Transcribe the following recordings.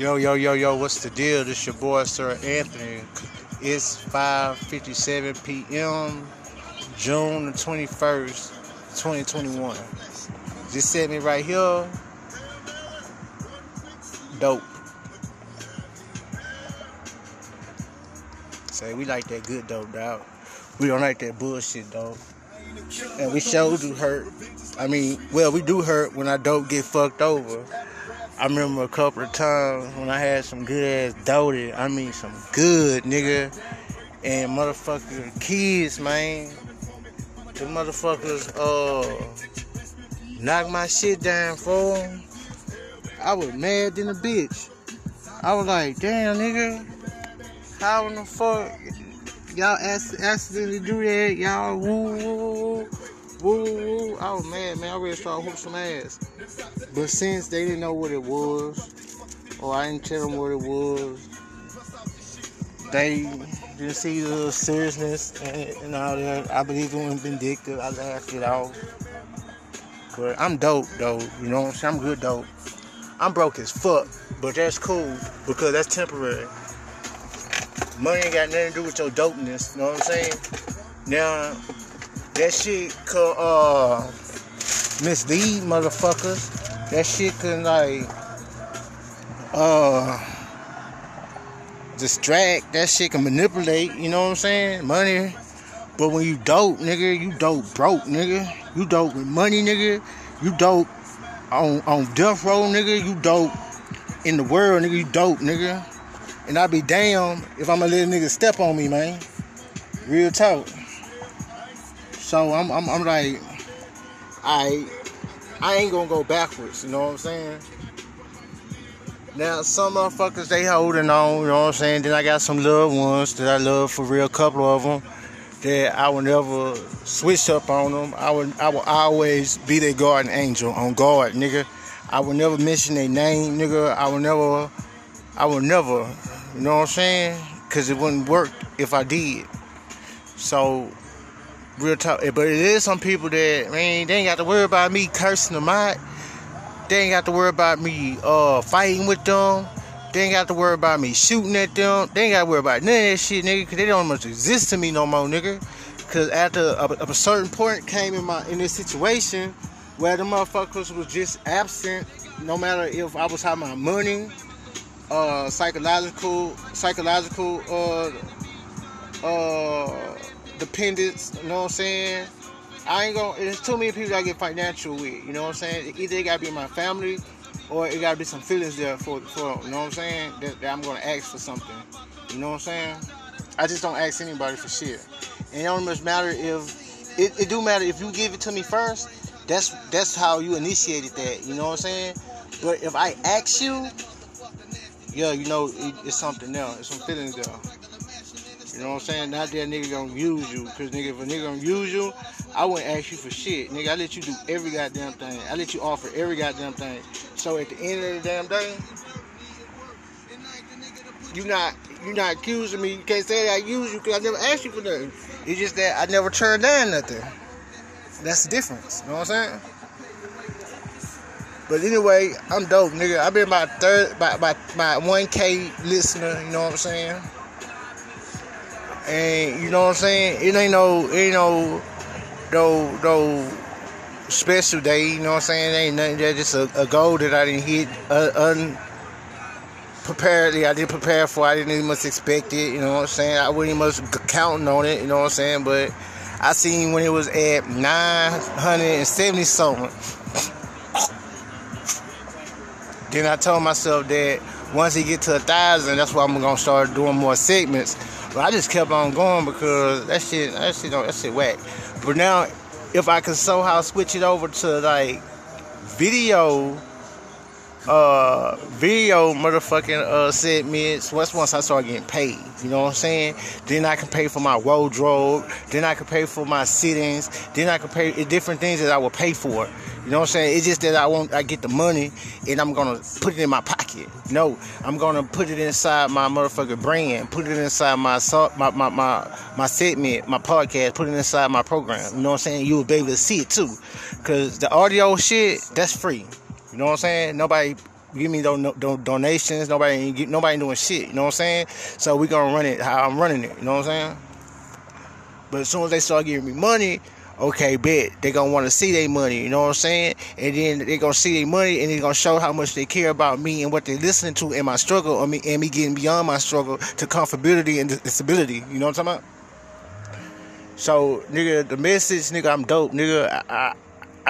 Yo, yo, yo, yo, what's the deal? This your boy, Sir Anthony. It's 5.57 p.m., June the 21st, 2021. Just set me right here. Dope. Say, we like that good dope, dog. We don't like that bullshit, dog. And we sure do hurt. I mean, well, we do hurt when our dope get fucked over. I remember a couple of times when I had some good ass doty. I mean, some good nigga. And motherfucker kids, man. The motherfuckers, uh, knock my shit down for 'em. I was mad than a bitch. I was like, damn, nigga. How in the fuck y'all accidentally do that? Y'all woo, woo, woo. Woo, woo. I was mad, man. I really started whoop some ass. But since they didn't know what it was, or I didn't tell them what it was, they didn't see the seriousness and, and all that. I believe it was vindictive. I laughed it off. But I'm dope, though. You know what I'm saying? I'm good, dope. I'm broke as fuck, but that's cool because that's temporary. Money ain't got nothing to do with your dopeness. You know what I'm saying? Now, that shit could uh mislead motherfuckers. That shit can like uh distract. That shit can manipulate. You know what I'm saying? Money. But when you dope, nigga, you dope broke, nigga. You dope with money, nigga. You dope on on death row, nigga. You dope in the world, nigga. You dope, nigga. And I be damn if I'ma let a nigga step on me, man. Real talk. So I'm I'm, I'm like, I I ain't gonna go backwards. You know what I'm saying? Now some motherfuckers they holding on. You know what I'm saying? Then I got some loved ones that I love for real. Couple of them that I would never switch up on them. I would I will always be their guardian angel on guard, nigga. I would never mention their name, nigga. I would never I would never, you know what I'm saying? Cause it wouldn't work if I did. So real talk. But it is some people that man, they ain't got to worry about me cursing them out. They ain't got to worry about me uh fighting with them. They ain't got to worry about me shooting at them. They ain't got to worry about none of that shit, nigga, because they don't much exist to me no more, nigga. Because after a, a, certain point came in my in this situation where the motherfuckers was just absent, no matter if I was having my money, uh, psychological, psychological, uh, uh, dependence. You know what I'm saying? I ain't gonna. There's too many people I get financial with. You know what I'm saying? Either it gotta be my family or it gotta be some feelings there for, for you know what I'm saying, that, that, I'm gonna ask for something. You know what I'm saying? I just don't ask anybody for shit. And it don't much matter if it, it do matter if you give it to me first. That's that's how you initiated that. You know what I'm saying? But if I ask you, yeah, you know it, it's something else. It's some feelings there. You know what I'm saying? Not that nigga gonna use you, cause nigga, if a nigga gonna use you, I wouldn't ask you for shit, nigga. I let you do every goddamn thing. I let you offer every goddamn thing. So at the end of the damn day, you not you not accusing me. You can't say that I use you because I never asked you for nothing. It's just that I never turned down nothing. That's the difference. You know what I'm saying? But anyway, I'm dope, nigga. I've been my third, my, my, my 1K listener. You know what I'm saying? And you know what I'm saying? It ain't no, it ain't no, no, no special day. You know what I'm saying? It ain't nothing. That's just a, a goal that I didn't hit uh, unpreparedly. I didn't prepare for. I didn't even much expect it. You know what I'm saying? I wasn't even much counting on it. You know what I'm saying? But I seen when it was at 970 something. then I told myself that once he get to a thousand, that's why I'm gonna start doing more segments. But I just kept on going because that shit, that shit, that shit whack. But now, if I can somehow switch it over to like video, uh, video motherfucking uh segments. Once once I start getting paid, you know what I'm saying? Then I can pay for my wardrobe. Then I can pay for my sittings. Then I can pay different things that I will pay for. You know what I'm saying? It's just that I want I get the money and I'm gonna put it in my pocket. No, I'm gonna put it inside my motherfucking brand, put it inside my my my my, my segment, my podcast, put it inside my program. You know what I'm saying? You will be able to see it too. Cause the audio shit, that's free. You know what I'm saying? Nobody give me no, no donations. Nobody nobody doing shit. You know what I'm saying? So we gonna run it how I'm running it. You know what I'm saying? But as soon as they start giving me money, okay, bet they gonna want to see their money. You know what I'm saying? And then they gonna see their money, and they gonna show how much they care about me and what they listening to in my struggle, or me and me getting beyond my struggle to comfortability and disability. You know what I'm talking about? So, nigga, the message, nigga, I'm dope, nigga. I, I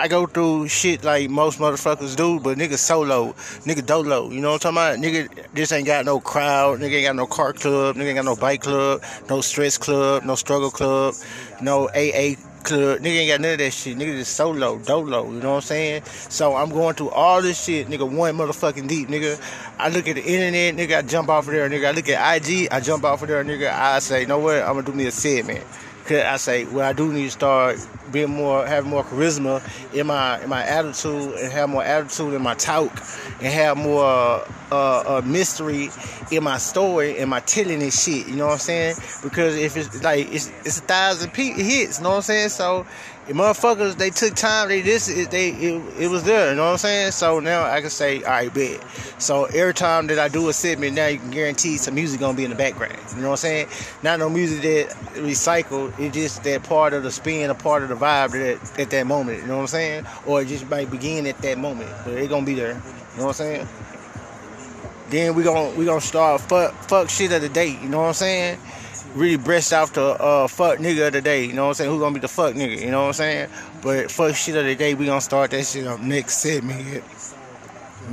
I go through shit like most motherfuckers do, but nigga solo, nigga dolo. You know what I'm talking about? Nigga, this ain't got no crowd. Nigga ain't got no car club. Nigga ain't got no bike club, no stress club, no struggle club, no AA club. Nigga ain't got none of that shit. Nigga just solo, dolo. You know what I'm saying? So I'm going through all this shit, nigga, one motherfucking deep, nigga. I look at the internet, nigga, I jump off of there, nigga. I look at IG, I jump off of there, nigga. I say, you know what? I'm gonna do me a segment. Cause I say, well, I do need to start being more, having more charisma in my in my attitude, and have more attitude in my talk, and have more uh, uh, mystery in my story and my telling and shit. You know what I'm saying? Because if it's like it's it's a thousand hits, you know what I'm saying? So the motherfuckers they took time. They this they it, it was there. You know what I'm saying? So now I can say, all right, bet. So every time that I do a segment, now you can guarantee some music gonna be in the background. You know what I'm saying? Not no music that recycled. It's just that part of the spin, a part of the vibe that at that moment. You know what I'm saying? Or it just might begin at that moment, but it gonna be there. You know what I'm saying? Then we gonna we gonna start fuck fuck shit of the day. You know what I'm saying? Really breast out the uh, fuck nigga of the day. You know what I'm saying? Who gonna be the fuck nigga? You know what I'm saying? But fuck shit of the day, we gonna start that shit up next segment. You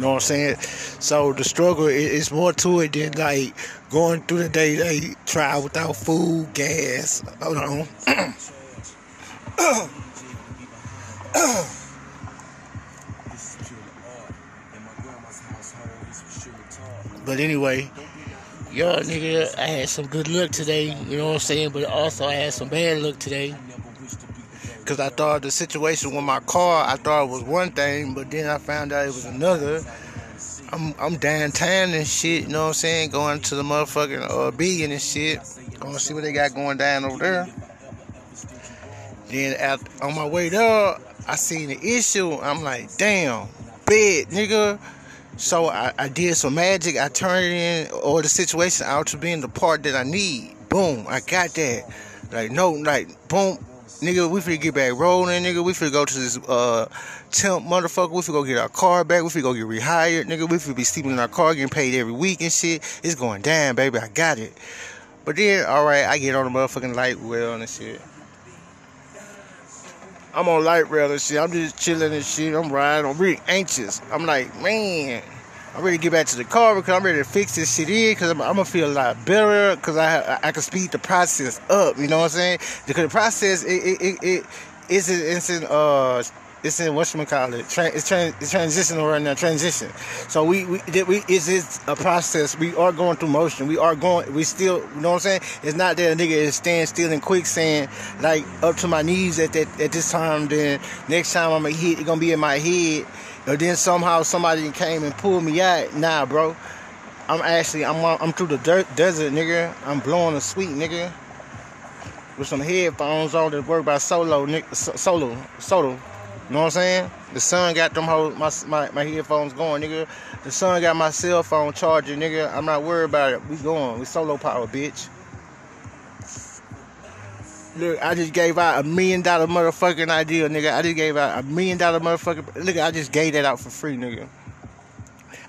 know what I'm saying? So the struggle is more to it than like going through the day they try without food, gas. Hold on. but anyway, yo, nigga, I had some good luck today, you know what I'm saying? But also I had some bad luck today. Cause I thought the situation with my car, I thought it was one thing, but then I found out it was another. I'm I'm downtown and shit, you know what I'm saying? Going to the motherfucking uh Beacon and shit. Gonna see what they got going down over there. Then on my way there, I seen the issue. I'm like, damn, bed, nigga. So I, I did some magic. I turned it in, or the situation out to being the part that I need. Boom, I got that. Like no, like boom, nigga. We finna get back rolling, nigga. We finna go to this uh temp motherfucker. We finna go get our car back. We finna go get rehired, nigga. We finna be sleeping in our car, getting paid every week and shit. It's going down, baby. I got it. But then, all right, I get on the motherfucking light rail and shit. I'm on light rail and shit. I'm just chilling and shit. I'm riding. I'm really anxious. I'm like, man, I'm ready to get back to the car because I'm ready to fix this shit in because I'm, I'm, gonna feel a lot better because I I can speed the process up. You know what I'm saying? Because the process it it it, it it's it's in uh it's in what call it. It's, it's transitional right now. Transition. So we we we is it a process. We are going through motion. We are going. We still. You know what I'm saying? It's not that a nigga is staying still in quicksand, like up to my knees at that at this time. Then next time I'm gonna hit, it's gonna be in my head. Or then somehow somebody came and pulled me out. Nah, bro. I'm actually I'm I'm through the dirt desert, nigga. I'm blowing a sweet, nigga. With some headphones on that work by solo, solo, solo. You know what I'm saying? The sun got them whole, my, my, my headphones going, nigga. The sun got my cell phone charger, nigga. I'm not worried about it. We going. We solo power, bitch. Look, I just gave out a million dollar motherfucking idea, nigga. I just gave out a million dollar motherfucking. Look, I just gave that out for free, nigga.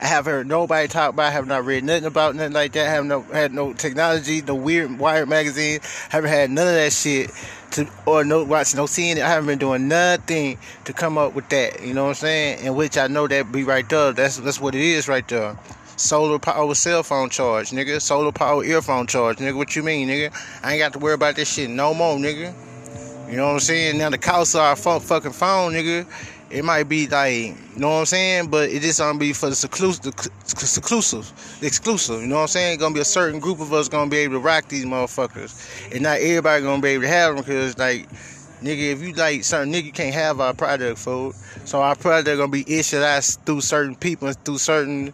I have heard nobody talk about. I have not read nothing about nothing like that. I have no had no technology, no weird Wired magazine. I haven't had none of that shit to or no watch no seeing it. I haven't been doing nothing to come up with that. You know what I'm saying? In which I know that be right there. That's that's what it is right there. Solar power cell phone charge, nigga. Solar power earphone charge, nigga. What you mean, nigga? I ain't got to worry about this shit no more, nigga. You know what I'm saying? Now the cost of our fucking phone, nigga it might be like, you know what I'm saying? But it just gonna be for the seclusive, exclusive, exclusive. You know what I'm saying? Gonna be a certain group of us gonna be able to rock these motherfuckers, and not everybody gonna be able to have them because like, nigga, if you like certain nigga, you can't have our product, food. So our product gonna be issued out through certain people, through certain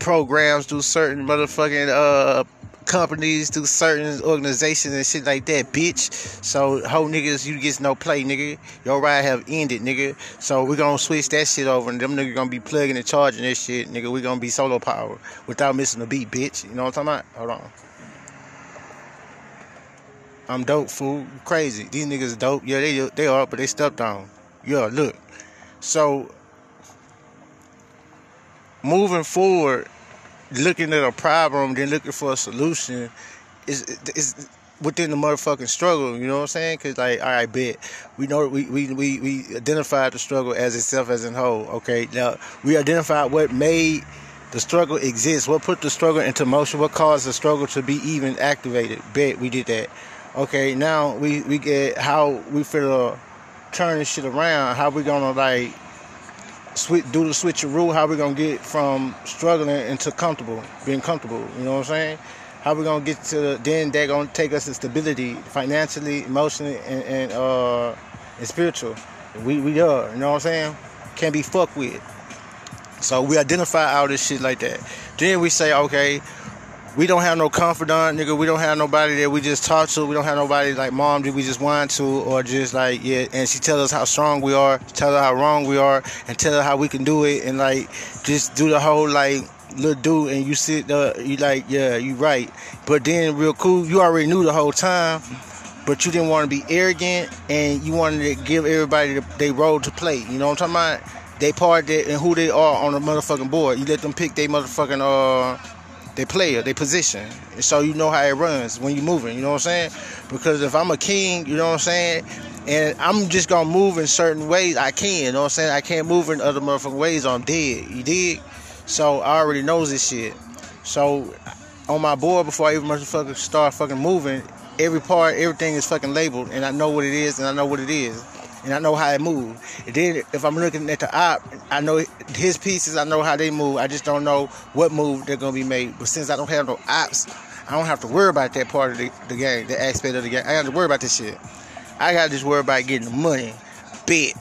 programs, through certain motherfucking uh companies, through certain organizations and shit like that, bitch. So whole niggas, you get no play, nigga. Your ride have ended, nigga. So we gonna switch that shit over, and them niggas gonna be plugging and charging this shit, nigga. We gonna be solo power without missing a beat, bitch. You know what I'm talking about? Hold on. I'm dope, fool. Crazy. These niggas dope. Yeah, they they are, but they stepped on. Yeah, look. So moving forward, looking at a problem, then looking for a solution, is is within the motherfucking struggle. You know what I'm saying? Cause like, all right, bet we know we we we we identified the struggle as itself as in whole. Okay, now we identified what made the struggle exist. What put the struggle into motion? What caused the struggle to be even activated? Bet we did that. Okay, now we we get how we feel turn this shit around. How we gonna like switch do the switcheroo? How we gonna get from struggling into comfortable, being comfortable? You know what I'm saying? How we gonna get to then they're gonna take us to stability financially, emotionally, and, and uh and spiritual. We we are, you know what I'm saying? Can't be fucked with. So we identify all this shit like that. Then we say, okay, we don't have no confidant, nigga. We don't have nobody that we just talk to. We don't have nobody like mom that we just want to, or just like yeah. And she tell us how strong we are, tell her how wrong we are, and tell her how we can do it, and like just do the whole like little dude. And you sit there, you like yeah, you right. But then real cool, you already knew the whole time, but you didn't want to be arrogant, and you wanted to give everybody their role to play. You know what I'm talking about? They part that and who they are on the motherfucking board. You let them pick their motherfucking uh they player, they position. And So you know how it runs when you're moving, you know what I'm saying? Because if I'm a king, you know what I'm saying? And I'm just gonna move in certain ways I can, you know what I'm saying? I can't move in other motherfucking ways I'm dead. You dig? So I already knows this shit. So on my board before I even motherfucking start fucking moving, every part, everything is fucking labeled and I know what it is and I know what it is and I know how it move. And then if I'm looking at the op, I know his pieces. I know how they move. I just don't know what move they're gonna be made. But since I don't have no ops, I don't have to worry about that part of the, the game, the aspect of the game. I got to worry about this shit. I got to just worry about getting the money. Bet.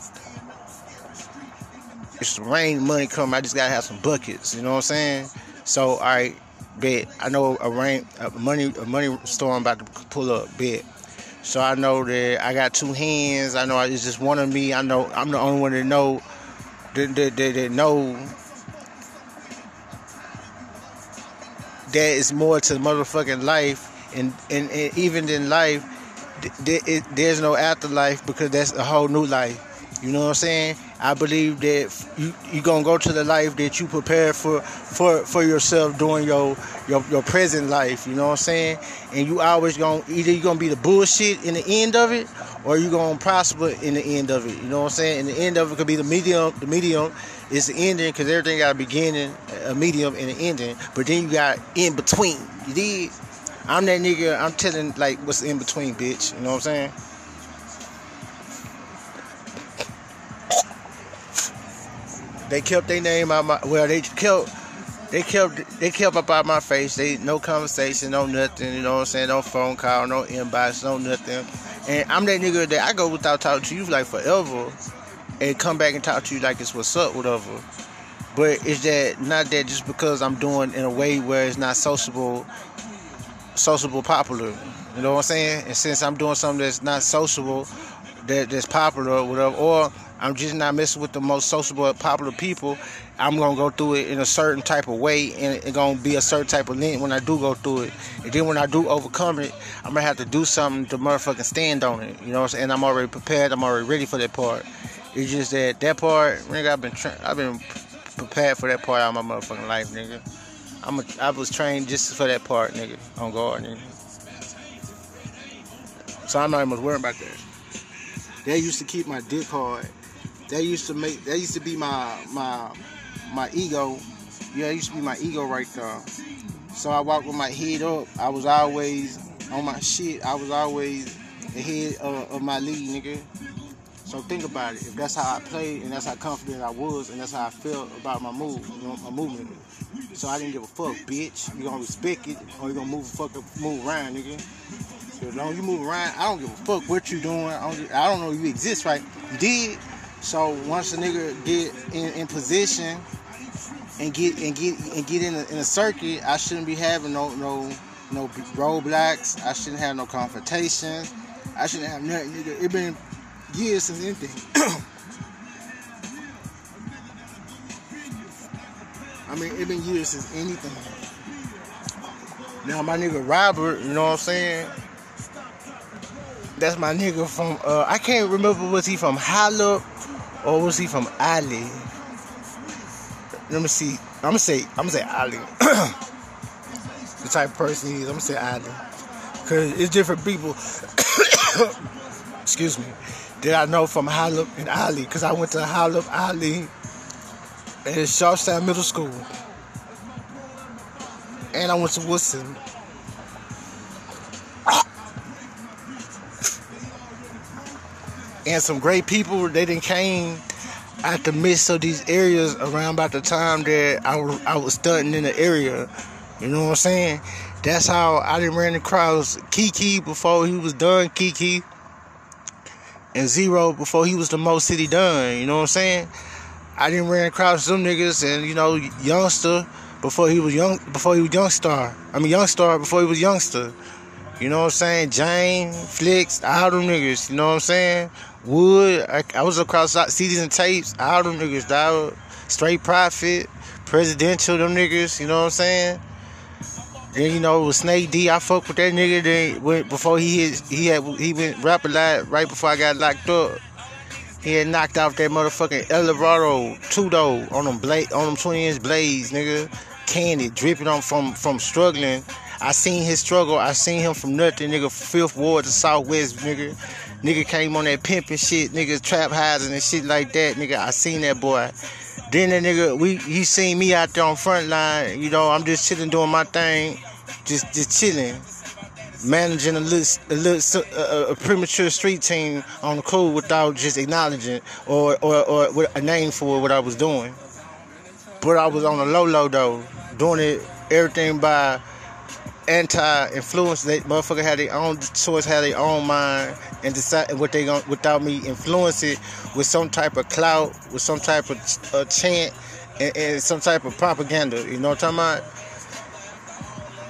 It's rain money come. I just gotta have some buckets. You know what I'm saying? So all right, bet. I know a rain, a money, a money storm about to pull up. Bet. So I know that I got two hands. I know it's just one of me. I know I'm the only one that know that, that, that, that know more to motherfucking life, and, and, and even in life, th- it, there's no afterlife because that's a whole new life. You know what I'm saying? I believe that you you gonna go to the life that you prepare for for for yourself during your your your present life. You know what I'm saying? And you always gonna either you're gonna be the bullshit in the end of it, or you're gonna prosper in the end of it. You know what I'm saying? And the end of it could be the medium. The medium is the ending because everything got a beginning, a medium, and an ending. But then you got in between. You did. I'm that nigga. I'm telling like what's in between, bitch. You know what I'm saying? They kept their name out my well. They kept they kept they kept up out my face. They no conversation, no nothing. You know what I'm saying? No phone call, no inbox, no nothing. And I'm that nigga that I go without talking to you like forever, and come back and talk to you like it's what's up, whatever. But it's that not that just because I'm doing in a way where it's not sociable, sociable popular. You know what I'm saying? And since I'm doing something that's not sociable, that that's popular whatever, or I'm just not messing with the most sociable, popular people. I'm gonna go through it in a certain type of way, and it's gonna be a certain type of length when I do go through it. And then when I do overcome it, I'm gonna have to do something to motherfucking stand on it. You know what I'm saying? I'm already prepared. I'm already ready for that part. It's just that that part, nigga, I've been tra- I've been prepared for that part of my motherfucking life, nigga. I'm a, I was trained just for that part, nigga, on guard, nigga. So I'm not even worried about that. They used to keep my dick hard that used to make that used to be my my my ego. Yeah, it used to be my ego right there. So I walked with my head up. I was always on my shit. I was always ahead of, of my lead, nigga. So think about it. If that's how I played and that's how confident I was and that's how I felt about my move, you know, my movement. So I didn't give a fuck, bitch. You gonna respect it or you gonna move fuck move around, nigga. So as long as you move around, I don't give a fuck what you doing. I don't, I don't know you exist, right? You did. So once a nigga get in, in position and get and get and get in a, in a circuit, I shouldn't be having no no no roadblocks. I shouldn't have no confrontations. I shouldn't have nothing, nigga. It been years since anything. I mean, it been years since anything. Now my nigga Robert, you know what I'm saying? That's my nigga from uh I can't remember was he from Hallup Oh, or was he from Ali? Let me see. I'm gonna say I'm gonna say Ali. the type of person he is, I'm gonna say Ali. Cause it's different people excuse me that I know from Hallup and Ali. Cause I went to Hallup Ali at Sharpstown Middle School. And I went to Woodson. And some great people, they didn't came out the midst of these areas around about the time that I, I was studying in the area. You know what I'm saying? That's how I didn't ran across Kiki before he was done, Kiki. And Zero before he was the most city done. You know what I'm saying? I didn't run across some niggas and you know youngster before he was young before he was youngstar. I mean youngstar before he was youngster. You know what I'm saying? Jane, Flicks, all them niggas. You know what I'm saying? Wood, I, I was across CDs and tapes. All them niggas, dog. Straight Profit, Presidential, them niggas. You know what I'm saying? Then you know with Snake D, I fuck with that nigga. Then went before he hit, he had he went rap a lot right before I got locked up. He had knocked off that motherfucking Eldorado Tudo on them blade on them 20 inch blades, nigga. Candy dripping on from from struggling. I seen his struggle. I seen him from nothing, nigga. Fifth Ward to Southwest, nigga. Nigga came on that pimping shit, nigga. Trap housing and shit like that, nigga. I seen that boy. Then that nigga, we he seen me out there on front line. You know, I'm just chilling doing my thing, just just chilling managing a little, a, little, a, a, premature street team on the cool without just acknowledging or, or, or a name for what I was doing. But I was on the low low though, doing it everything by anti-influence. That motherfucker had their own choice, had their own mind, and decide what they going without me influence it with some type of clout, with some type of uh, chant, and, and some type of propaganda. You know what I'm talking about?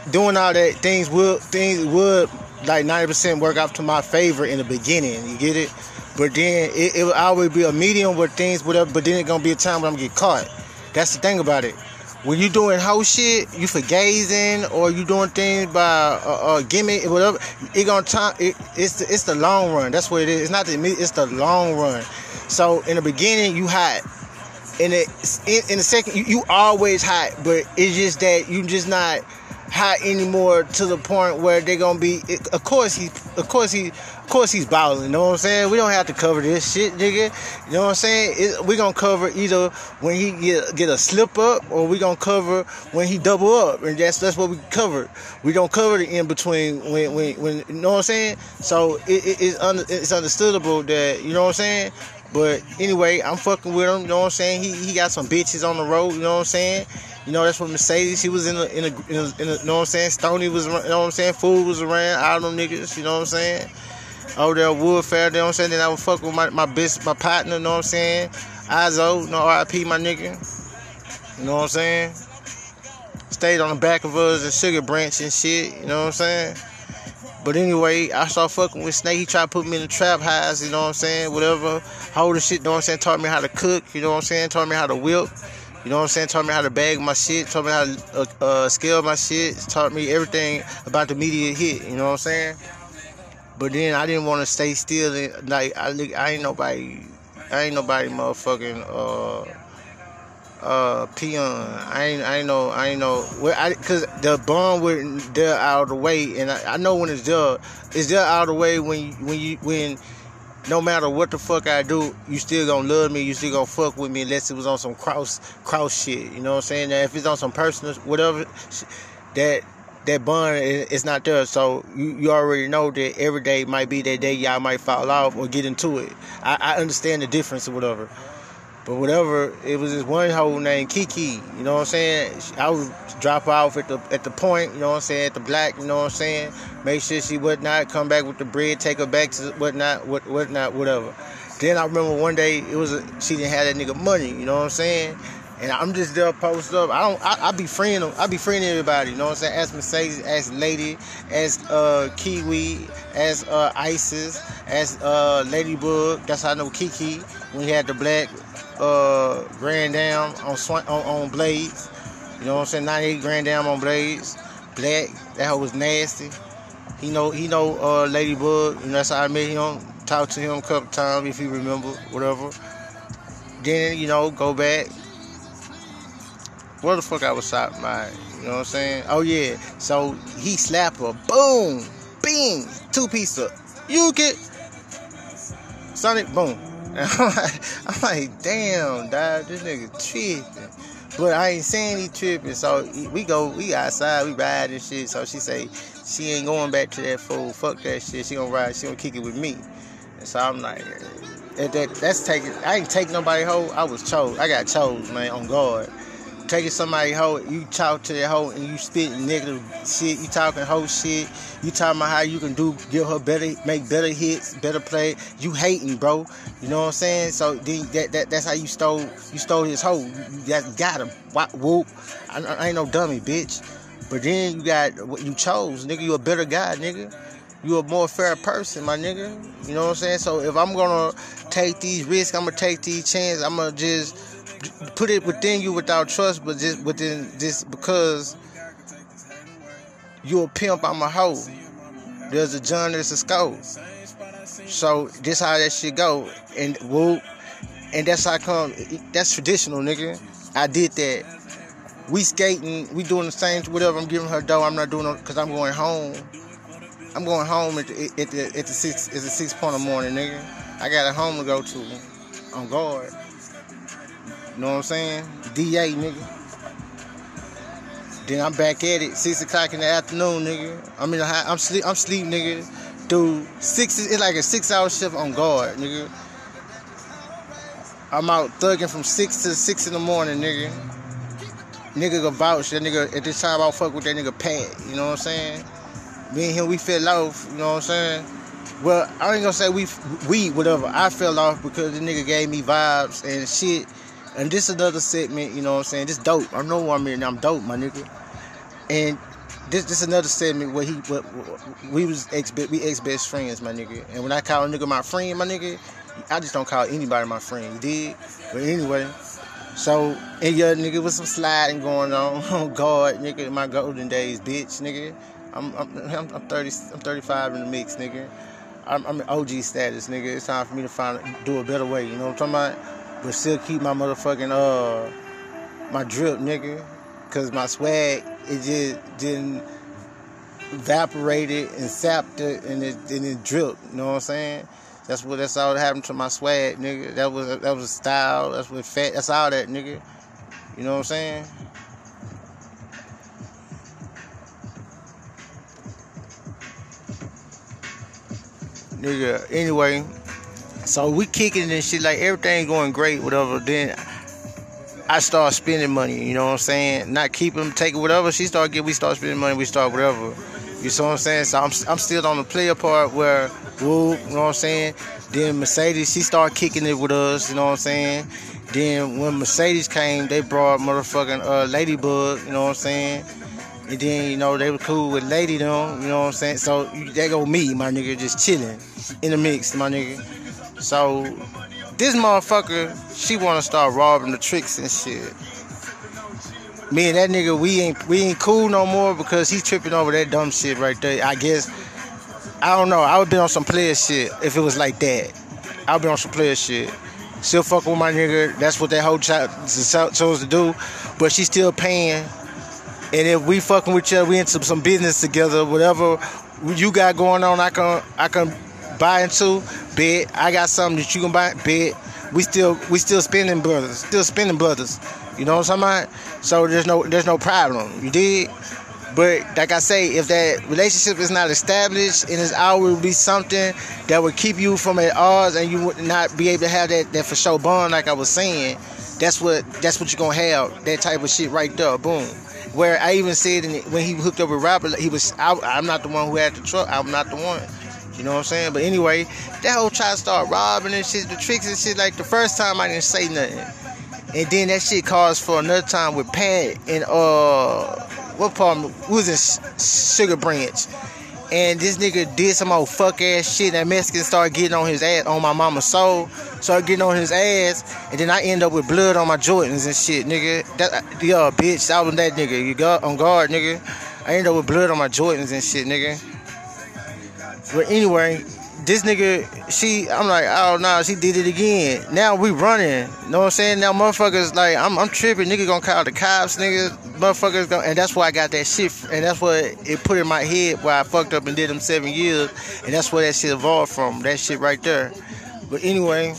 doing all that things would things would like 90% work out to my favor in the beginning. You get it? But then it, it will always be a medium where things whatever. But then it's gonna be a time when I'm gonna get caught. That's the thing about it. When you doing whole shit, you for gazing or you doing things by uh, uh, gimmick whatever. It gonna time. It, it's the, it's the long run. That's what it is. It's not the it's the long run. So in the beginning you hot. In the in, in the second you, you always hot, but it's just that you just not hot anymore to the point where they're gonna be. Of course he, of course he, course he's balling. You know what I'm saying? We don't have to cover this shit, nigga. You know what I'm saying? It, we gonna cover either when he get get a slip up, or we gonna cover when he double up, and that's that's what we cover. We don't cover the in between when when when you know what I'm saying. So it, it, it's under, it's understandable that you know what I'm saying. But anyway, I'm fucking with him. You know what I'm saying? He he got some bitches on the road. You know what I'm saying? You know, that's what Mercedes, he was in a, in a, in a, in a you know what I'm saying? Stony was, you know what I'm saying? Food was around, all them niggas, you know what I'm saying? Over there, Wood Fair, you know what I'm saying? Then I would fuck with my, my best, my partner, you know what I'm saying? Izo, you know, RIP, my nigga. You know what I'm saying? Stayed on the back of us and Sugar Branch and shit, you know what I'm saying? But anyway, I started fucking with Snake. He tried to put me in the trap house, you know what I'm saying? Whatever. Holding shit, you know what I'm saying? Taught me how to cook, you know what I'm saying? Taught me how to whip. You know what I'm saying? Taught me how to bag my shit. Taught me how to uh, uh, scale my shit. Taught me everything about the media hit. You know what I'm saying? But then I didn't want to stay still. And, like I, I ain't nobody. I ain't nobody motherfucking uh uh peon. I ain't I ain't know I ain't know where I cause the bomb went there out of the way and I, I know when it's there. It's there out of the way when when you when no matter what the fuck I do, you still gonna love me, you still gonna fuck with me unless it was on some cross cross shit. You know what I'm saying? Now if it's on some personal whatever that that bond is not there. So you, you already know that every day might be that day y'all might fall off or get into it. I, I understand the difference or whatever. But whatever, it was this one hoe named Kiki. You know what I'm saying? I would drop off at the at the point. You know what I'm saying? At the black. You know what I'm saying? Make sure she would not come back with the bread. Take her back to whatnot, what whatnot, whatever. Then I remember one day it was a, she didn't have that nigga money. You know what I'm saying? And I'm just there post up. I don't. I, I be friending. I be friending everybody. You know what I'm saying? As Mercedes, as Lady, as uh, Kiwi, as uh, Isis, as uh, Ladybug. That's how I know Kiki when he had the black uh, Grand Am on, on on Blades. You know what I'm saying? 98 Grand Am on Blades. Black. That hoe was nasty. He know he know uh, Ladybug. And that's how I met him. Talked to him a couple times if you remember, whatever. Then you know go back where the fuck I was shot my, you know what I'm saying? Oh yeah. So he slapped her, boom, bing, two piece of you get Sonic boom. And I'm like, I'm like, damn, dog, this nigga tripping. But I ain't saying he tripping, so we go, we outside, we ride and shit. So she say she ain't going back to that fool. Fuck that shit. She gonna ride, she gonna kick it with me. And so I'm like, that, that's taking. I ain't taking nobody hoe. I was chose. I got chose, man, on guard taking somebody hoe, you talk to that hoe and you spit negative shit, you talking hoe shit, you talking about how you can do, give her better, make better hits, better play. You hating, bro. You know what I'm saying? So then that, that that's how you stole, you stole his hoe. You got, him. Whoop. I, I ain't no dummy, bitch. But then you got what you chose, nigga. You a better guy, nigga. You a more fair person, my nigga. You know what I'm saying? So if I'm gonna take these risks, I'm gonna take these chances. I'm gonna just put it within you without trust, but just within this because you a pimp, I'm a hoe. There's a John, there's a scope. So this how that shit go, and whoop, and that's how I come. That's traditional, nigga. I did that. We skating, we doing the same. Whatever I'm giving her dough, I'm not doing it because I'm going home. I'm going home at the, at the at the six at the six point of the morning, nigga. I got a home to go to. On guard. You know what I'm saying? DA, nigga. Then I'm back at it, six o'clock in the afternoon, nigga. The high, I'm sleep, I'm sleep, nigga. Dude, six, it's like a six-hour shift on guard, nigga. I'm out thugging from six to six in the morning, nigga. Nigga go vouch. That nigga at this time I'll fuck with that nigga Pat. You know what I'm saying? Me and him we fell off. You know what I'm saying? Well, I ain't gonna say we we whatever. I fell off because the nigga gave me vibes and shit and this is another segment, you know what I'm saying? This dope. I know I'm in. I'm dope, my nigga. And this this another segment where he what, we was ex we ex best friends, my nigga. And when I call a nigga my friend, my nigga, I just don't call anybody my friend. You did? But anyway, so and your nigga with some sliding going on. Oh God, nigga, my golden days, bitch, nigga. I'm I'm, I'm 30 I'm 35 in the mix, nigga. I'm, I'm OG status, nigga. It's time for me to find do a better way. You know what I'm talking about? But still keep my motherfucking uh my drip, nigga. Cause my swag it just didn't evaporated and sapped it and it and it dripped. You know what I'm saying? That's what that's all that happened to my swag, nigga. That was that was a style. That's what fat. That's all that, nigga. You know what I'm saying? Nigga. Anyway, so we kicking and shit like everything going great, whatever. Then I start spending money. You know what I'm saying? Not keeping, taking whatever she start getting. We start spending money. We start whatever. You see what I'm saying? So I'm, I'm still on the player part where, whoop, you know what I'm saying? Then Mercedes, she started kicking it with us. You know what I'm saying? Then when Mercedes came, they brought motherfucking uh, Ladybug. You know what I'm saying? And then, you know, they were cool with Lady them, you know what I'm saying? So they go me, my nigga, just chilling in the mix, my nigga. So this motherfucker, she wanna start robbing the tricks and shit. Me and that nigga, we ain't we ain't cool no more because he's tripping over that dumb shit right there. I guess I don't know. I would be on some player shit if it was like that. I would be on some player shit. Still fucking with my nigga. That's what that whole child chose to do. But she still paying. And if we fucking with each other, we into some business together. Whatever you got going on, I can I can buy into, bet. I got something that you can buy, bet. We still we still spending brothers, still spending brothers. You know what I'm saying? So there's no there's no problem. You did. But like I say, if that relationship is not established and it's always be something that would keep you from at odds and you would not be able to have that, that for sure bond like I was saying, that's what that's what you're gonna have. That type of shit right there. Boom. Where I even said in, when he hooked up with Robert, he was I, I'm not the one who had the truck. I'm not the one. You know what I'm saying? But anyway, that whole try to start robbing and shit, the tricks and shit. Like the first time I didn't say nothing. And then that shit caused for another time with Pat and uh what part we was in Sugar Branch. And this nigga did some old fuck ass shit. That Mexican started getting on his ass on my mama's soul. Started getting on his ass. And then I end up with blood on my Jordans and shit, nigga. That yeah, bitch, that was that nigga. You got on guard, nigga. I end up with blood on my Jordans and shit, nigga. But anyway, this nigga, she, I'm like, oh no, she did it again. Now we running. You know what I'm saying? Now motherfuckers, like, I'm, I'm tripping. Nigga gonna call the cops, nigga. Motherfuckers gonna, and that's why I got that shit. And that's what it put in my head why I fucked up and did them seven years. And that's where that shit evolved from. That shit right there. But anyway,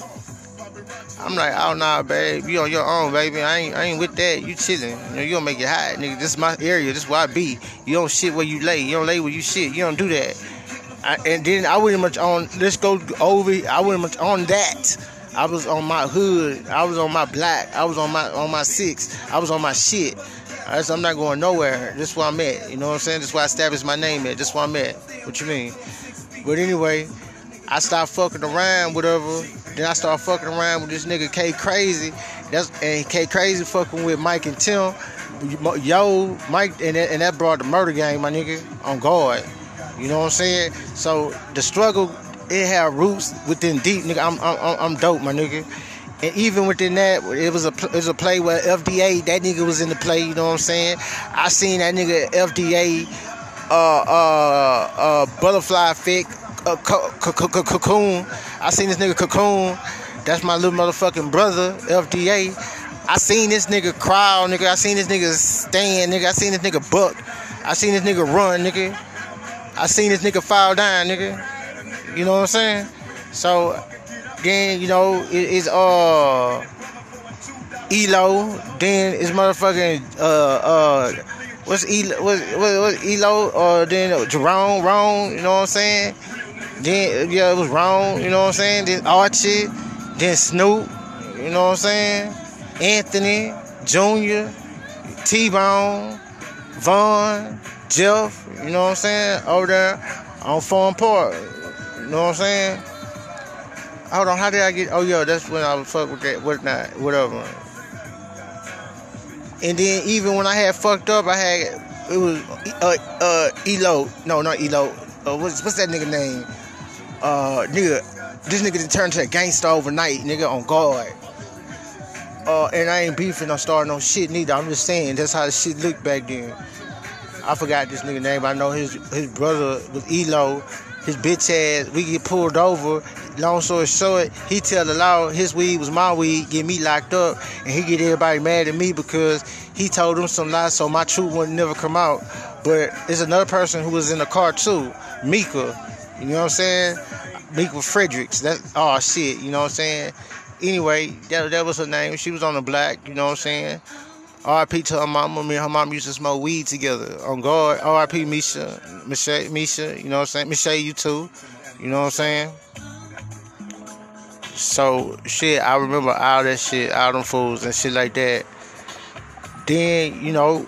I'm like, oh nah, babe, you on your own, baby. I ain't, I ain't with that. You chilling. You know, you don't make it hot, nigga. This is my area. This is where I be. You don't shit where you lay. You don't lay where you shit. You don't do that. I, and then I wasn't much on. Let's go over. I wasn't much on that. I was on my hood. I was on my black. I was on my on my six. I was on my shit. Right, so I'm not going nowhere. This is where I'm at. You know what I'm saying? This is where I established my name at. This is where I'm at. What you mean? But anyway, I stopped fucking around, whatever. Then I started fucking around with this nigga K Crazy. That's and K Crazy fucking with Mike and Tim. Yo, Mike, and that, and that brought the murder gang, my nigga, on guard. You know what I'm saying? So the struggle it had roots within deep, nigga. I'm I'm I'm dope, my nigga. And even within that, it was a it was a play where FDA that nigga was in the play. You know what I'm saying? I seen that nigga FDA, uh uh uh butterfly effect, uh, cocoon. I seen this nigga cocoon. That's my little motherfucking brother, FDA. I seen this nigga crawl, nigga. I seen this nigga stand, nigga. I seen this nigga buck. I seen this nigga run, nigga. I seen this nigga fall down, nigga. You know what I'm saying? So then, you know, it, it's uh Elo, then it's motherfucking uh uh what's Elo what what, what Elo or uh, then Jerome wrong, you know what I'm saying? Then yeah, it was wrong, you know what I'm saying? Then Archie, then Snoop, you know what I'm saying? Anthony, Junior, T Bone, Vaughn, Jeff, you know what I'm saying? Over there on Farm Park. You know what I'm saying? Hold on, how did I get oh yeah, that's when I was fuck with that what not whatever. And then even when I had fucked up, I had it was uh uh Elo. No, not Elo. Uh, what's what's that nigga name? Uh nigga this nigga didn't turn to a gangster overnight, nigga on guard. Uh, and I ain't beefing or starting no shit neither. I'm just saying that's how the shit looked back then. I forgot this nigga name. But I know his his brother was Elo. His bitch ass. We get pulled over. Long story short, he tell the law his weed was my weed. Get me locked up, and he get everybody mad at me because he told them some lies, so my truth wouldn't never come out. But there's another person who was in the car too, Mika. You know what I'm saying? Mika Fredericks. That oh shit. You know what I'm saying? Anyway, that that was her name. She was on the black. You know what I'm saying? R.I.P. to her mama. Me and her mom used to smoke weed together. On guard. R.I.P. Misha. Misha, Misha, you know what I'm saying? Misha, you too. You know what I'm saying? So, shit, I remember all that shit, all them fools and shit like that. Then, you know,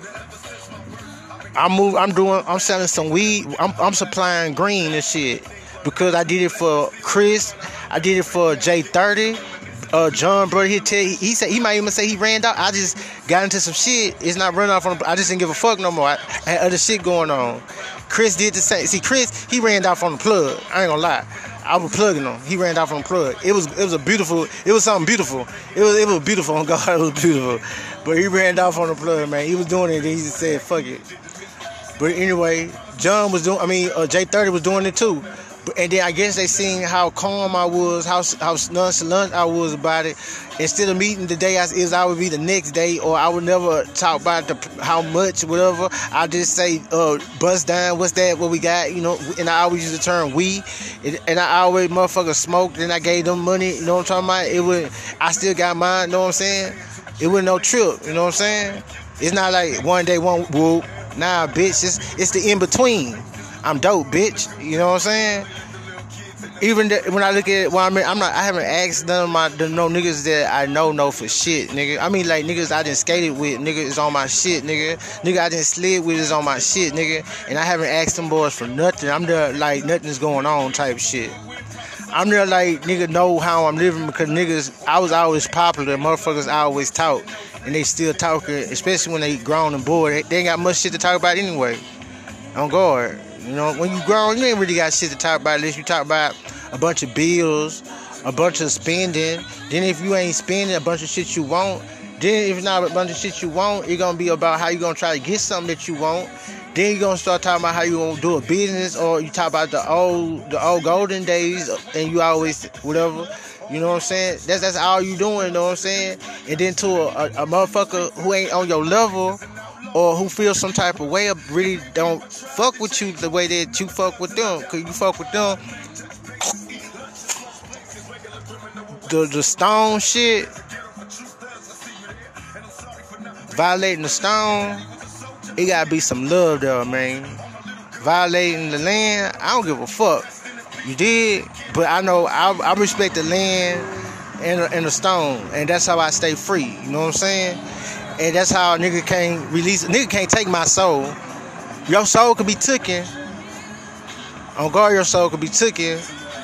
I move. I'm doing. I'm selling some weed. I'm, I'm supplying green and shit because I did it for Chris. I did it for J30 uh, John, bro, he tell he, said he might even say he ran out. I just got into some shit. It's not running off on. I just didn't give a fuck no more. I, I had other shit going on. Chris did the same. See, Chris, he ran off on the plug. I ain't gonna lie. I was plugging him. He ran off on the plug. It was it was a beautiful. It was something beautiful. It was it was beautiful. On God, it was beautiful. But he ran off on the plug, man. He was doing it. and he just said, "Fuck it." But anyway, John was doing. I mean, uh, J30 was doing it too. And then I guess they seen how calm I was, how how nonchalant I was about it. Instead of meeting the day I is, I would be the next day, or I would never talk about the how much, whatever. I just say, uh, bust down, what's that? What we got? You know. And I always use the term we, and I always motherfucker smoked, and I gave them money. You know what I'm talking about? It would. I still got mine. You know what I'm saying? It wasn't no trip. You know what I'm saying? It's not like one day one whoop. Nah, bitch. It's it's the in between. I'm dope, bitch. You know what I'm saying? Even the, when I look at well, I mean, I'm not. I haven't asked none of my the no niggas that I know know for shit, nigga. I mean, like niggas I didn't skated with, nigga is on my shit, nigga. Nigga I didn't slid with is on my shit, nigga. And I haven't asked them boys for nothing. I'm the like nothing's going on type shit. I'm there like nigga know how I'm living because niggas I was always popular, motherfuckers I always talk, and they still talking, especially when they grown and bored. They, they ain't got much shit to talk about anyway. On guard, you know, when you grown, you ain't really got shit to talk about unless you talk about a bunch of bills, a bunch of spending. Then if you ain't spending a bunch of shit you want, then if not a bunch of shit you want, it's gonna be about how you gonna try to get something that you want. Then you gonna start talking about how you gonna do a business, or you talk about the old the old golden days, and you always whatever. You know what I'm saying? That's that's all you doing. You know what I'm saying? And then to a, a, a motherfucker who ain't on your level, or who feel some type of way, really don't fuck with you the way that you fuck with them, cause you fuck with them. The the stone shit violating the stone, it gotta be some love there, man. Violating the land, I don't give a fuck. You did, but I know I, I respect the land and, and the stone, and that's how I stay free. You know what I'm saying? And that's how a nigga can't release. Nigga can't take my soul. Your soul could be taken. On guard, your soul could be taken,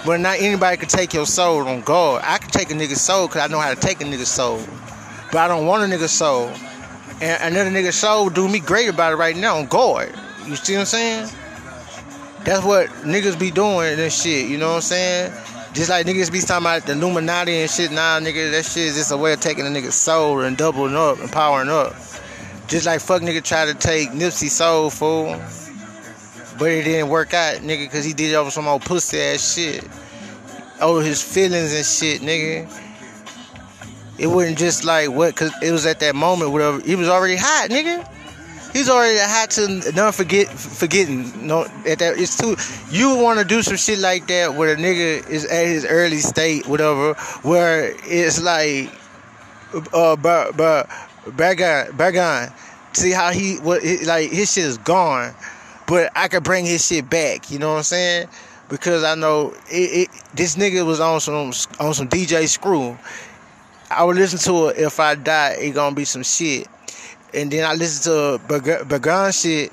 but not anybody could take your soul on guard. I could take a nigga's soul because I know how to take a nigga's soul, but I don't want a nigga's soul. And another nigga soul do me great about it right now on guard. You see what I'm saying? That's what niggas be doing and shit, you know what I'm saying? Just like niggas be talking about the Illuminati and shit, nah, nigga, that shit is just a way of taking a nigga's soul and doubling up and powering up. Just like fuck nigga tried to take Nipsey soul, fool. But it didn't work out, nigga, because he did it over some old pussy ass shit. Over his feelings and shit, nigga it wasn't just like what, cause it was at that moment whatever. He was already hot, nigga. He's already hot to none forget forgetting. No, at that it's too. You want to do some shit like that where a nigga is at his early state, whatever, where it's like, uh, but but Bagon, Bagon, see how he what like his shit is gone, but I could bring his shit back. You know what I'm saying? Because I know it, it this nigga was on some on some DJ Screw. I would listen to it if I die, it gonna be some shit. And then I listen to Bagan shit.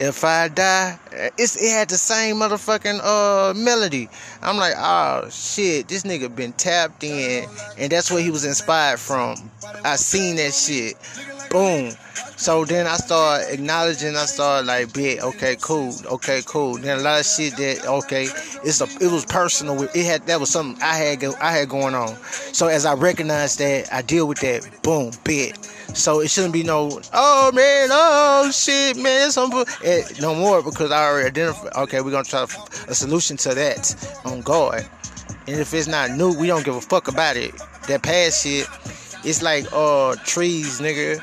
If I die, it's it had the same motherfucking uh melody. I'm like, oh shit, this nigga been tapped in, and that's where he was inspired from. I seen that shit. Boom. So then I start acknowledging. I start like, bet, okay, cool, okay, cool. Then a lot of shit that okay, it's a, it was personal. It had that was something I had I had going on. So as I recognize that, I deal with that. Boom, bit. So it shouldn't be no, oh man, oh shit, man, some eh, no more because I already identified. Okay, we're gonna try a solution to that on guard. And if it's not new, we don't give a fuck about it. That past shit, it's like uh trees, nigga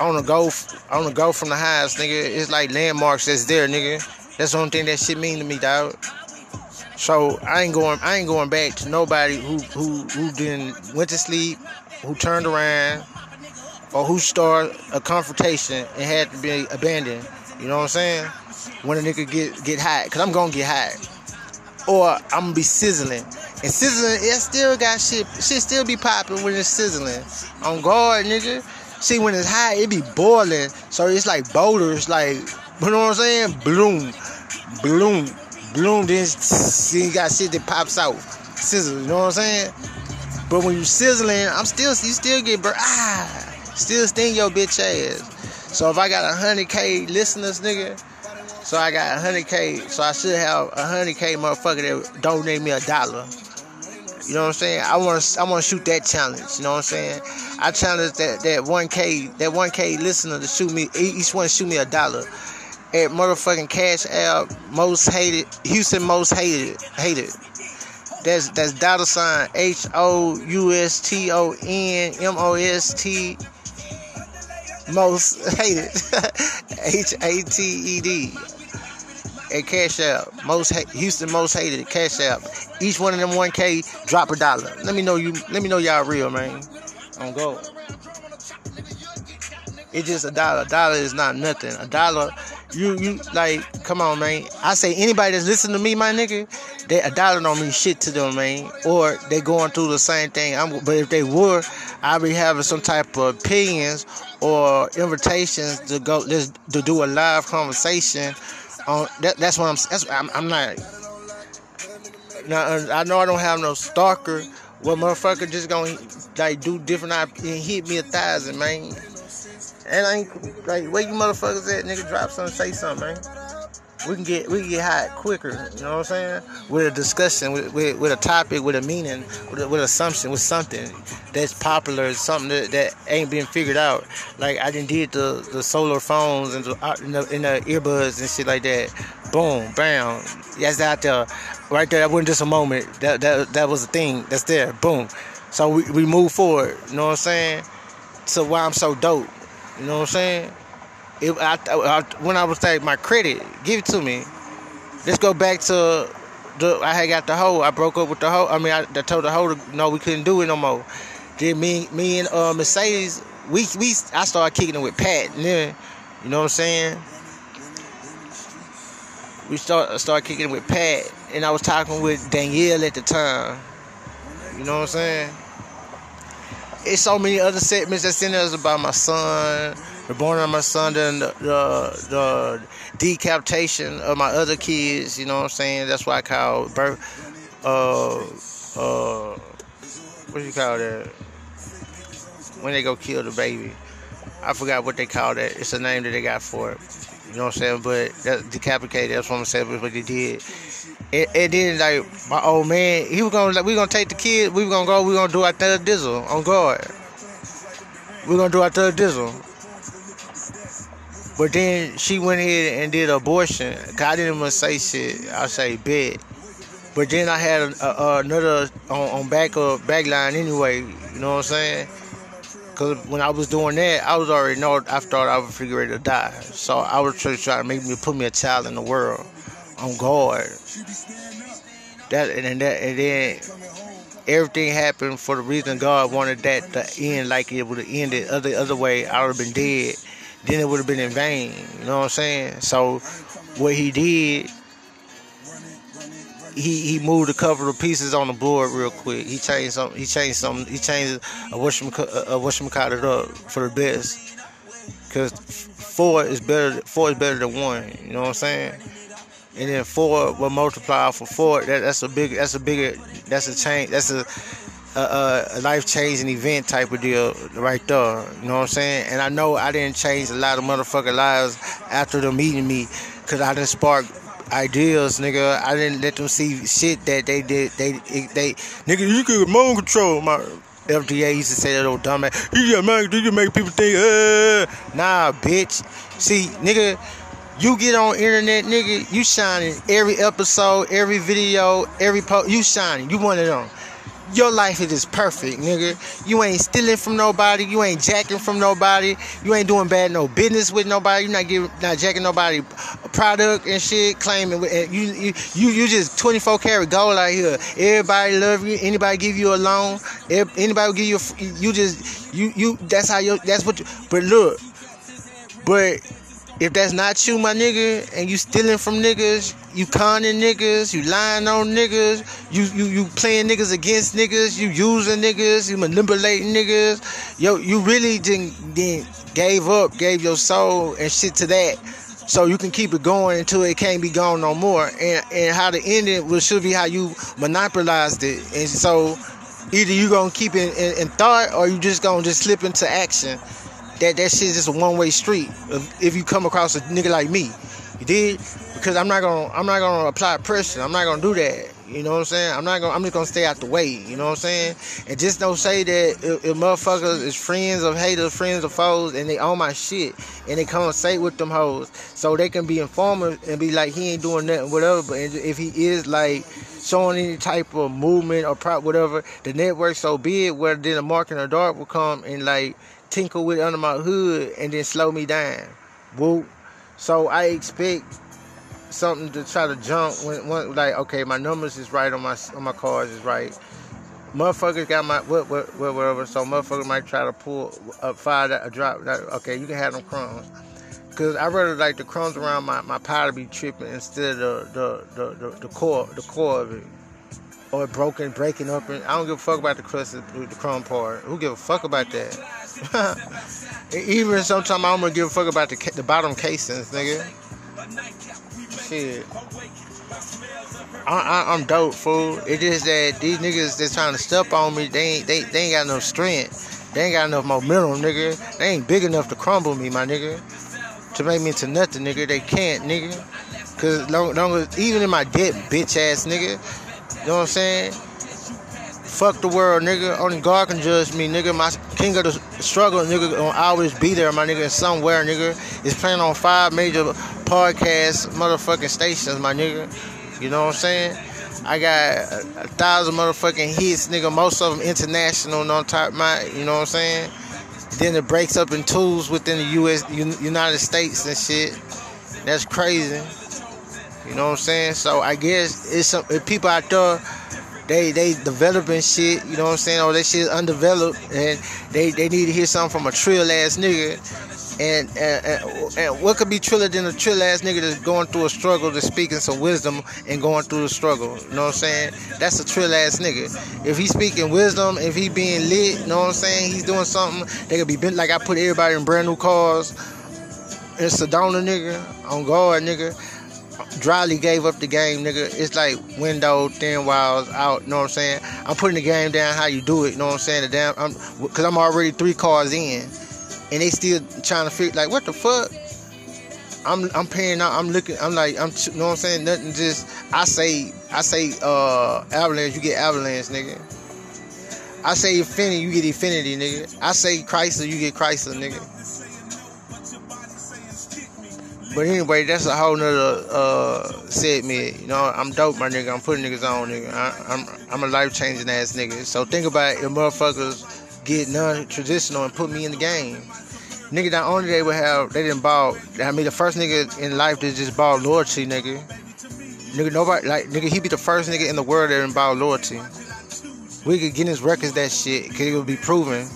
on the go on the go from the highs, nigga. It's like landmarks that's there, nigga. That's the only thing that shit mean to me, dog. So I ain't going I ain't going back to nobody who who who didn't went to sleep, who turned around, or who started a confrontation and had to be abandoned. You know what I'm saying? When a nigga get get hot, cause I'm gonna get hot. Or I'm gonna be sizzling. And sizzling, it still got shit shit still be popping when it's sizzling. On guard, nigga. See, when it's hot, it be boiling. So it's like boulders, like, you know what I'm saying? Bloom, bloom, bloom. Then see, you got shit that pops out. Sizzle, you know what I'm saying? But when you sizzling, I'm still, you still get, ah, still sting your bitch ass. So if I got 100K listeners, nigga, so I got 100K, so I should have 100K motherfucker that donate me a dollar. You know what I'm saying? I want to I want to shoot that challenge. You know what I'm saying? I challenge that that 1K that 1K listener to shoot me each one shoot me a dollar at motherfucking Cash App most hated Houston most hated hated. That's that's dollar sign H O U S T O N M O S T most hated H A T E D at Cash App. Most Houston most hated Cash App. Each one of them 1K drop a dollar. Let me know you. Let me know y'all real, man. On go. It's just a dollar. A dollar is not nothing. A dollar, you you like, come on, man. I say anybody that's listening to me, my nigga, they a dollar don't mean shit to them, man. Or they going through the same thing. I'm, but if they were, I'd be having some type of opinions or invitations to go let's to do a live conversation on that, that's what I'm. That's I'm, I'm not. now uh, I know I don't have no stalker. What motherfucker just gonna like do different and hit me a thousand, man. And I ain't like where you motherfuckers at, nigga. Drop something, say something, man we can get we can get hot quicker. You know what I'm saying? With a discussion, with, with, with a topic, with a meaning, with, a, with assumption, with something that's popular, something that, that ain't been figured out. Like I didn't did the, the solar phones and the, uh, in the, the earbuds and shit like that. Boom, bam. That's out there, right there. That wasn't just a moment. That that that was a thing. That's there. Boom. So we, we move forward. You know what I'm saying? So why I'm so dope. You know what I'm saying? It, I, I, when I was like my credit, give it to me. Let's go back to the. I had got the hoe. I broke up with the hoe. I mean, I, I told the hoe no, we couldn't do it no more. Then me, me and uh, Mercedes, we we I started kicking it with Pat. And then, you know what I'm saying? We start start kicking it with Pat, and I was talking with Danielle at the time. You know what I'm saying? It's so many other segments that's in there about my son the born of my son, then the, the, decapitation of my other kids. You know what I'm saying? That's why I call birth. Uh, uh, what do you call that? When they go kill the baby, I forgot what they call that. It's a name that they got for it. You know what I'm saying? But that decapitated. That's what I'm saying. What they did. And, and then like my old man, he was gonna like we gonna take the kid. We were gonna go. We gonna do our third dizzle on guard. We are gonna do our third dizzle. But then she went ahead and did abortion. I didn't even say shit. I say bet. But then I had a, a, another on, on back of back line anyway. You know what I'm saying? Cause when I was doing that, I was already know. I thought I was figuring to die. So I was trying to make me put me a child in the world on guard. That and that and then everything happened for the reason God wanted that to end like it would have ended other other way. I would have been dead then it would have been in vain. You know what I'm saying? So what he did, he he moved a couple of pieces on the board real quick. He changed some. He changed some. He changed a what's cut it up for the best. Cause four is better. Four is better than one. You know what I'm saying? And then four will multiply for four. That, that's a big. That's a bigger. That's a change. That's a a, a life changing event type of deal right there. You know what I'm saying? And I know I didn't change a lot of motherfucking lives after them meeting me, cause I didn't spark ideas, nigga. I didn't let them see shit that they did. They they, nigga, you could mind control. My FDA used to say that old dumbass. You just make you make people think, uh, nah, bitch. See, nigga. You get on internet, nigga, you shining every episode, every video, every post, you shining. You one of them your life is just perfect, nigga. You ain't stealing from nobody. You ain't jacking from nobody. You ain't doing bad no business with nobody. You not giving, not jacking nobody product and shit. Claiming you, you, you, you just 24 karat gold out here. Everybody love you. Anybody give you a loan. Anybody give you. A, you just you you. That's how you. That's what. You, but look, but if that's not you, my nigga, and you stealing from niggas, you conning niggas, you lying on niggas, you you you playing niggas against niggas, you using niggas, you manipulating niggas, yo, you really didn't, didn't gave up, gave your soul and shit to that, so you can keep it going until it can't be gone no more. And and how to end it will should be how you monopolized it, and so either you gonna keep it in, in, in thought or you just gonna just slip into action that that shit is just a one way street. If, if you come across a nigga like me, you did because I'm not gonna I'm not gonna apply pressure. I'm not gonna do that. You know what I'm saying? I'm not gonna I'm just gonna stay out the way. You know what I'm saying? And just don't say that if, if motherfuckers is friends of haters, friends of foes, and they own my shit, and they come and say with them hoes, so they can be informed and be like he ain't doing nothing, whatever. But if he is like showing any type of movement or prop, whatever, the network so big, where then the mark in the dark will come and like tinkle with under my hood and then slow me down. Whoop. So I expect something to try to jump when, when like okay my numbers is right on my on my cars is right. Motherfuckers got my what what whatever. So motherfuckers might try to pull up fire that a drop. That, okay, you can have them crumbs. Cause I rather like the crumbs around my, my to be tripping instead of the the, the, the, the core the core of it or broken, breaking up. And I don't give a fuck about the crust, the crumb part. Who give a fuck about that? Even sometimes I don't give a fuck about the the bottom casings, nigga. Shit. I, am dope, fool. It's just that these niggas that's trying to step on me, they ain't they, they ain't got enough strength. They ain't got enough momentum, nigga. They ain't big enough to crumble me, my nigga. To make me into nothing, nigga. They can't, nigga. Cause long, long as, even in my debt, bitch ass nigga. You know what I'm saying? Fuck the world, nigga. Only God can judge me, nigga. My king of the struggle, nigga, gonna always be there, my nigga, somewhere, nigga. Is playing on five major podcast motherfucking stations, my nigga. You know what I'm saying? I got a, a thousand motherfucking hits, nigga. Most of them international, on top my, you know what I'm saying? Then it breaks up in tools within the U.S. United States and shit. That's crazy. You know what I'm saying? So I guess it's some people out there they they developing shit, you know what I'm saying? All that shit undeveloped, and they they need to hear something from a trill ass nigga. And, and, and, what could be triller than a trill ass nigga that's going through a struggle, that's speaking some wisdom and going through the struggle. You know what I'm saying? That's a trill ass nigga. If he's speaking wisdom, if he being lit, you know what I'm saying? He's doing something. They could be bent like I put everybody in brand new cars. It's a Sedona nigga, on guard nigga. Dryly gave up the game, nigga. It's like window, thin walls out, you know what I'm saying? I'm putting the game down how you do it, you know what I'm saying? The damn, I'm, cause I'm already three cars in, and they still trying to figure, like, what the fuck? I'm I'm paying out. I'm looking. I'm like I'm. You know what I'm saying? Nothing. Just I say I say uh avalanche. You get avalanche, nigga. I say Infiniti. You get Infiniti, nigga. I say Chrysler. You get Chrysler, nigga. But anyway, that's a whole nother uh, segment. You know, I'm dope, my nigga. I'm putting niggas on, nigga. I, am I'm, I'm a life changing ass nigga. So think about it, motherfuckers get non traditional and put me in the game. Nigga, not only they would have, they didn't ball. I mean, the first nigga in life that just bought loyalty, nigga. Nigga, nobody, like, nigga, he be the first nigga in the world that didn't ball loyalty. We could get his records that shit, cause it would be proven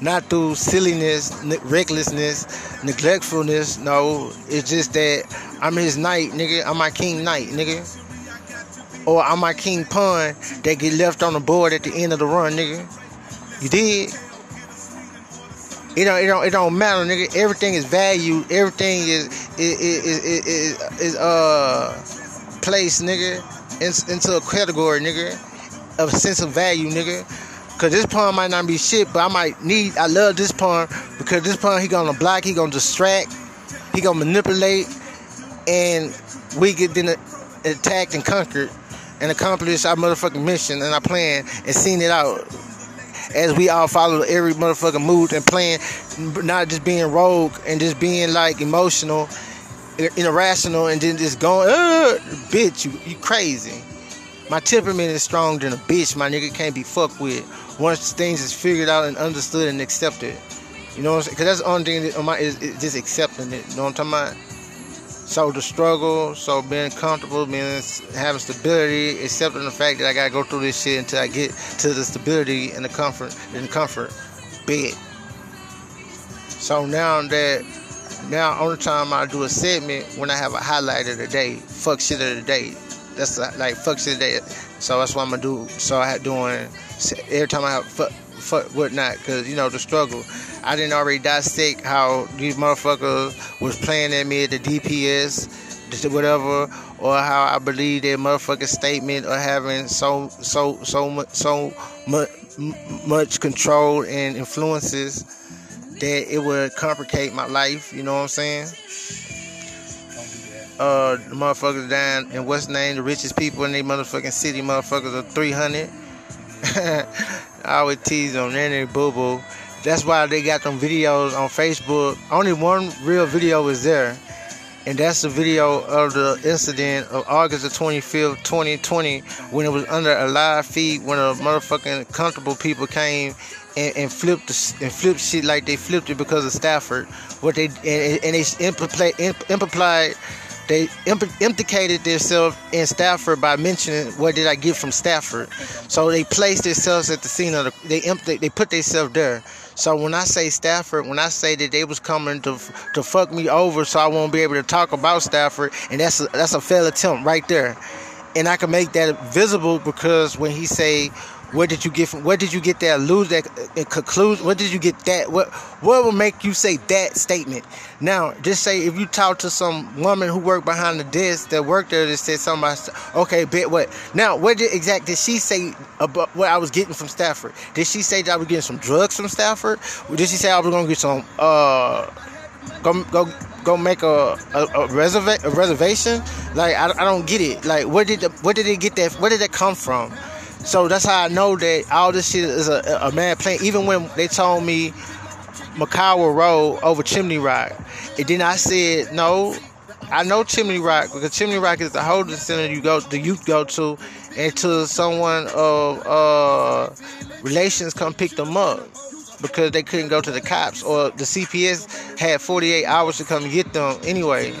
not through silliness, recklessness, neglectfulness. No, it's just that I'm his knight, nigga. I'm my king knight, nigga. Or I'm my king pawn that get left on the board at the end of the run, nigga. You did. It don't, it don't, it don't matter, nigga. Everything is valued. Everything is, is, is, is, is, is uh, placed, nigga, in, into a category, nigga, of sense of value, nigga. Cause this pawn might not be shit, but I might need. I love this pawn because this pawn he gonna block, he gonna distract, he gonna manipulate, and we get then attacked and conquered and accomplish our motherfucking mission and our plan and seen it out. As we all follow every motherfucking move and plan, not just being rogue and just being like emotional, irrational, and then just going, bitch, you you crazy. My temperament is strong than a bitch. My nigga can't be fucked with once things is figured out and understood and accepted. You know what I'm saying? Because that's the only thing that my, is, is just accepting it. You know what I'm talking about? So the struggle, so being comfortable, being having stability, accepting the fact that I gotta go through this shit until I get to the stability and the comfort and comfort bed. So now that now only time I do a segment when I have a highlight of the day, fuck shit of the day. That's like fuck shit. So that's what I'm gonna do. So I had doing every time I have fuck, fuck whatnot, because you know the struggle. I didn't already dissect how these motherfuckers was playing at me at the DPS, whatever, or how I believe their motherfucking statement or having so so so much so much much control and influences that it would complicate my life. You know what I'm saying? Uh, the motherfuckers down in what's name the richest people in the motherfucking city, motherfuckers are 300. I always tease then they boo boo. That's why they got them videos on Facebook. Only one real video is there, and that's the video of the incident of August the 25th, 2020, when it was under a live feed when a motherfucking comfortable people came and, and flipped and flipped shit like they flipped it because of Stafford. What they and, and they implied, implied they implicated themselves in Stafford by mentioning what did I get from Stafford. So they placed themselves at the scene of the, they they put themselves there. So when I say Stafford, when I say that they was coming to to fuck me over, so I won't be able to talk about Stafford, and that's a, that's a failed attempt right there. And I can make that visible because when he say Where did you get from? Where did you get that? Lose that uh, conclusion. What did you get that? What What will make you say that statement? Now, just say if you talk to some woman who worked behind the desk that worked there that said something. About, okay, bet what? Now, what did exact did she say about what I was getting from Stafford? Did she say that I was getting some drugs from Stafford? Or did she say I was gonna get some? Uh, go go go make a a, a, reserva- a reservation? Like I, I don't get it. Like where did the, where did it get that? Where did that come from? So that's how I know that all this shit is a, a man playing. Even when they told me McCower Road over Chimney Rock, and then I said no. I know Chimney Rock because Chimney Rock is the holding center you go the youth go to, until someone of uh, relations come pick them up because they couldn't go to the cops or the CPS had 48 hours to come get them anyway.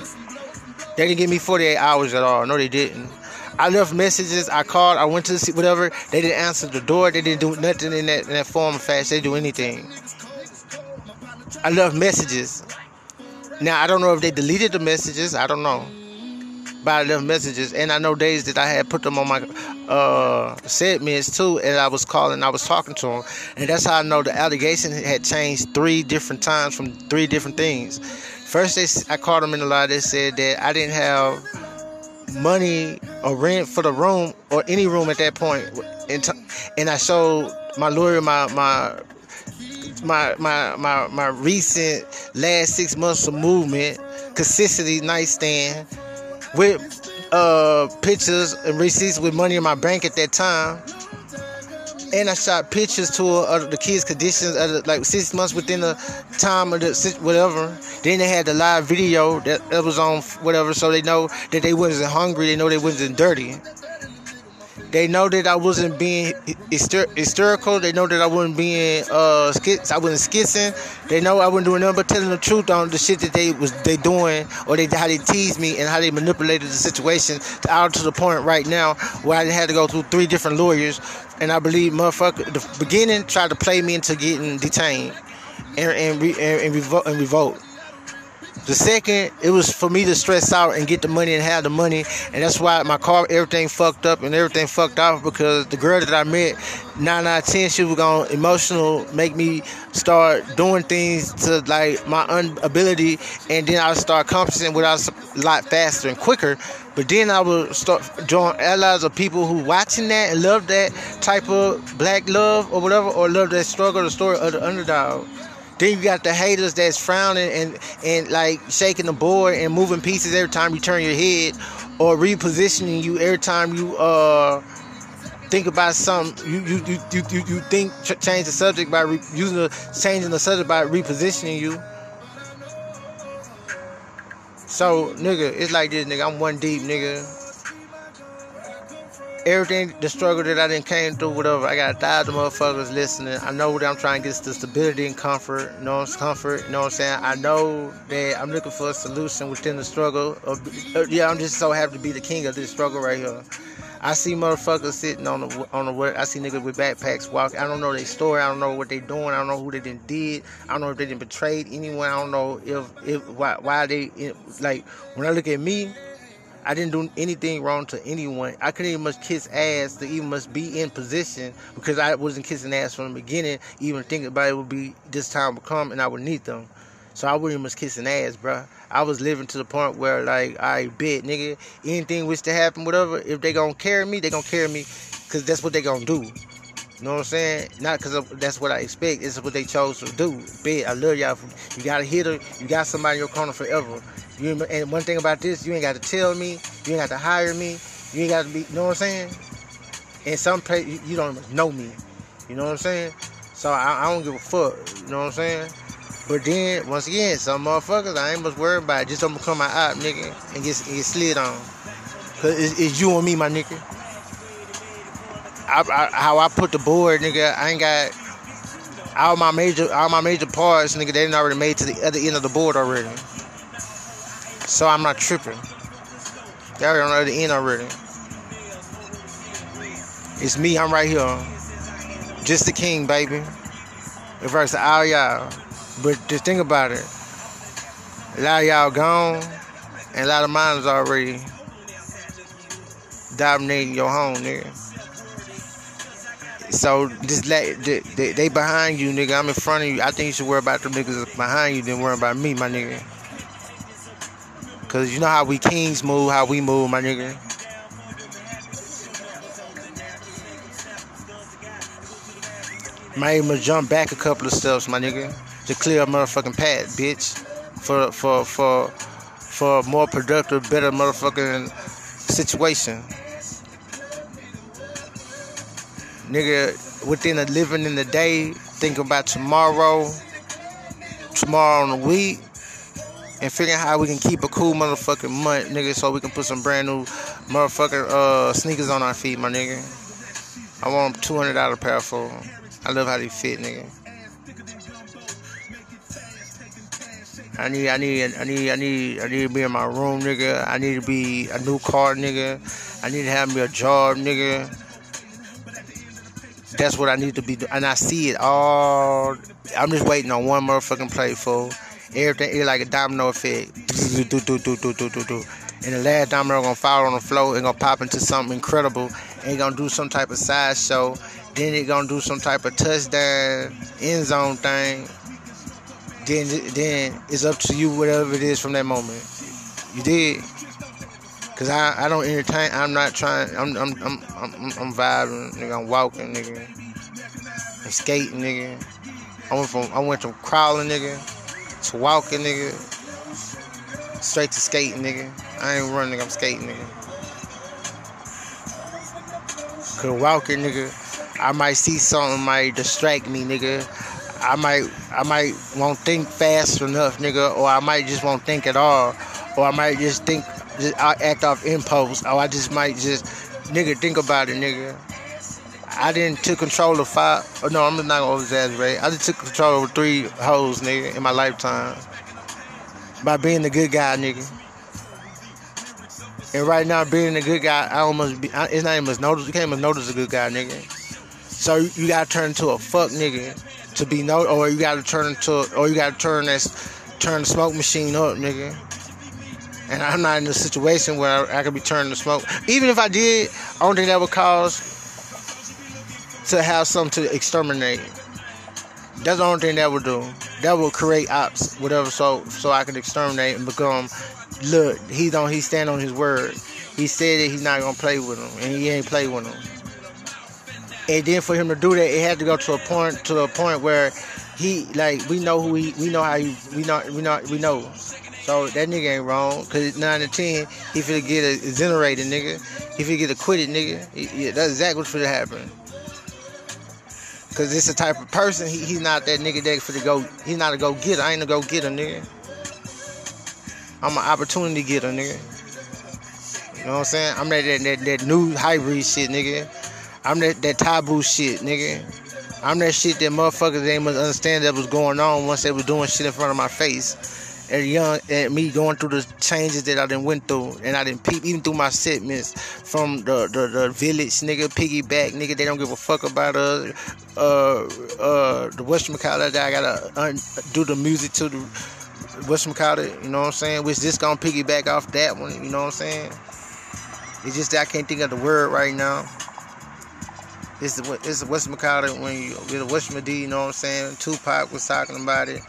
They didn't give me 48 hours at all. No, they didn't. I left messages. I called. I went to see whatever. They didn't answer the door. They didn't do nothing in that in that form of fast. They do anything. I left messages. Now I don't know if they deleted the messages. I don't know. But I left messages, and I know days that I had put them on my uh, segments too, and I was calling, I was talking to them, and that's how I know the allegation had changed three different times from three different things. First, they, I called them in the lie. They said that I didn't have money or rent for the room or any room at that point. And, t- and I showed my lawyer my my my my my my recent last six months of movement, consistency nightstand with uh pictures and receipts with money in my bank at that time. And I shot pictures to uh, the kids' conditions, uh, like six months within the time of the whatever. Then they had the live video that was on whatever, so they know that they wasn't hungry. They know they wasn't dirty. They know that I wasn't being hyster- hysterical. They know that I wasn't being uh skits. I wasn't skissing. They know I wasn't doing nothing but telling the truth on the shit that they was they doing or they how they teased me and how they manipulated the situation to, out to the point right now where I had to go through three different lawyers. And I believe motherfucker the beginning tried to play me into getting detained and and, re, and, and, revolt, and revolt. The second, it was for me to stress out and get the money and have the money, and that's why my car, everything fucked up and everything fucked off because the girl that I met, nine out of ten, she was gonna emotional, make me start doing things to like my inability, and then I start accomplishing without a lot faster and quicker. But then I would start join allies of people who watching that and love that type of black love or whatever, or love that struggle, the story of the underdog. Then you got the haters that's frowning and and like shaking the board and moving pieces every time you turn your head, or repositioning you every time you uh think about something. You you you you you, think ch- change the subject by re- using the changing the subject by repositioning you. So nigga, it's like this nigga. I'm one deep nigga everything, the struggle that I didn't came through, whatever. I got a thousand motherfuckers listening. I know that I'm trying to get the stability and comfort. You know, comfort. You know what I'm saying? I know that I'm looking for a solution within the struggle. Of, uh, yeah, I'm just so happy to be the king of this struggle right here. I see motherfuckers sitting on the on the I see niggas with backpacks walking. I don't know their story. I don't know what they doing. I don't know who they didn't did. I don't know if they didn't betrayed anyone. I don't know if if why why they like when I look at me. I didn't do anything wrong to anyone. I couldn't even much kiss ass to even must be in position because I wasn't kissing ass from the beginning. Even thinking about it would be this time would come and I would need them. So I wouldn't even much kissing ass, bro. I was living to the point where like I bet, nigga, anything which to happen, whatever. If they gonna carry me, they gonna carry me, cause that's what they gonna do. You know what I'm saying? Not because that's what I expect. It's what they chose to do. Bet I love y'all. You got a hitter. You got somebody in your corner forever. You and one thing about this, you ain't got to tell me, you ain't got to hire me, you ain't got to be, you know what I'm saying? In some place, you don't even know me, you know what I'm saying? So I, I, don't give a fuck, you know what I'm saying? But then once again, some motherfuckers I ain't much worried about. It. Just don't become my op, nigga, and get get slid on. Cause it's, it's, you and me, my nigga. I, I, how I put the board, nigga, I ain't got all my major all my major parts, nigga. They didn't already made to the other end of the board already. So I'm not tripping. Y'all on the other end already. It's me, I'm right here. Just the king, baby. Versus all y'all. But just think about it. A lot of y'all gone, and a lot of mine is already dominating your home, nigga. So just let they, they, behind you, nigga. I'm in front of you. I think you should worry about them niggas behind you than worry about me, my nigga. Cause you know how we kings move, how we move, my nigga. Might even jump back a couple of steps, my nigga, to clear a motherfucking path, bitch. For for for for a more productive, better motherfucking situation. Nigga, within the living in the day, think about tomorrow, tomorrow on the week, and figuring how we can keep a cool motherfucking month, nigga, so we can put some brand new motherfucking uh, sneakers on our feet, my nigga. I want them two hundred dollar pair for them. I love how they fit, nigga. I need, I need, I need, I need, I need to be in my room, nigga. I need to be a new car, nigga. I need to have me a job, nigga. That's what I need to be, and I see it all. I'm just waiting on one motherfucking play, for Everything is like a domino effect. And the last domino gonna fall on the floor and gonna pop into something incredible. And gonna do some type of sideshow. Then it gonna do some type of touchdown end zone thing. Then then it's up to you whatever it is from that moment. You did. Cause I, I don't entertain. I'm not trying. I'm I'm I'm I'm, I'm vibing, nigga. I'm walking, nigga. I'm skating, nigga. I went from I went from crawling, nigga, to walking, nigga. Straight to skating, nigga. I ain't running, I'm skating, nigga. Cause walking, nigga, I might see something might distract me, nigga. I might I might won't think fast enough, nigga, or I might just won't think at all, or I might just think just act off impulse, or I just might just nigga think about it, nigga. I didn't took control of five. Oh, no, I'm not gonna exaggerate. I just took control of three hoes, nigga, in my lifetime by being the good guy, nigga. And right now, being a good guy, I almost be. It's not even notice. You can't even notice a good guy, nigga. So you gotta turn into a fuck nigga to be no, or you gotta turn into, or you gotta turn this, turn the smoke machine up, nigga. And I'm not in a situation where I, I could be turning the smoke. Even if I did, I don't think that would cause to have something to exterminate. That's the only thing that would do. That will create ops, whatever, so so I can exterminate and become. Look, he don't. He stand on his word. He said that he's not gonna play with him, and he ain't play with him. And then for him to do that, it had to go to a point to a point where he like we know who he we know how he we know we know we know. So that nigga ain't wrong. Cause nine to ten, he finna get a exonerated nigga. He finna get acquitted nigga. Yeah, that's exactly what's finna happen. Cause it's the type of person he, he's not that nigga that for the go. He's not a go getter. I ain't a go getter nigga. I'm an opportunity getter nigga. You know what I'm saying? I'm that that, that, that new hybrid shit nigga. I'm that, that taboo shit, nigga. I'm that shit that motherfuckers ain't must understand that was going on once they was doing shit in front of my face. And young, and me going through the changes that I didn't went through, and I didn't peep even through my segments from the, the, the village, nigga, piggyback, nigga. They don't give a fuck about us. Uh, uh, the Western that I gotta un- do the music to the Western you know what I'm saying? Which this gonna piggyback off that one, you know what I'm saying? It's just I can't think of the word right now. It's the it's the West McCall when you get a West D, you know what I'm saying? Tupac was talking about it.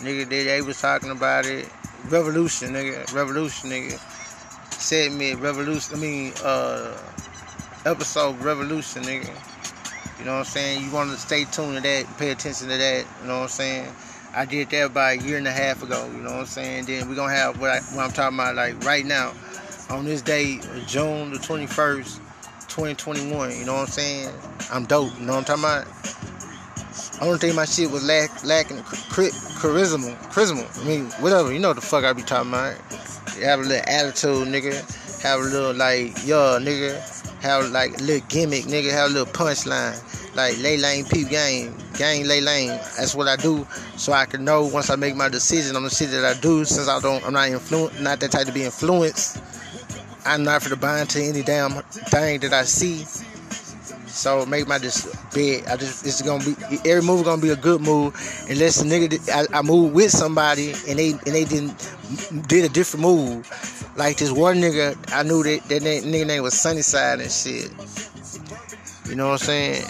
Nigga, they, they was talking about it. Revolution, nigga. Revolution, nigga. Me revolution. I mean, uh, episode revolution, nigga. You know what I'm saying? You want to stay tuned to that, pay attention to that. You know what I'm saying? I did that about a year and a half ago. You know what I'm saying? Then we're gonna have what, I, what I'm talking about, like right now, on this day, June the 21st. 2021. You know what I'm saying? I'm dope. You know what I'm talking about? I don't think my shit was lack, lacking charisma. Charisma. I mean, whatever. You know what the fuck I be talking about. Have a little attitude, nigga. Have a little, like, yo, nigga. Have, like, a little gimmick, nigga. Have a little punchline. Like, lay lane, peep game. Gang, lay lane. That's what I do. So I can know once I make my decision on the shit that I do, since I don't, I'm not influenced, not that type to be influenced I'm not for the buy to any damn thing that I see. So make my just bed. I just it's gonna be every move gonna be a good move unless the nigga I, I move with somebody and they and they didn't did a different move. Like this one nigga, I knew that that nigga name was Sunnyside and shit. You know what I'm saying?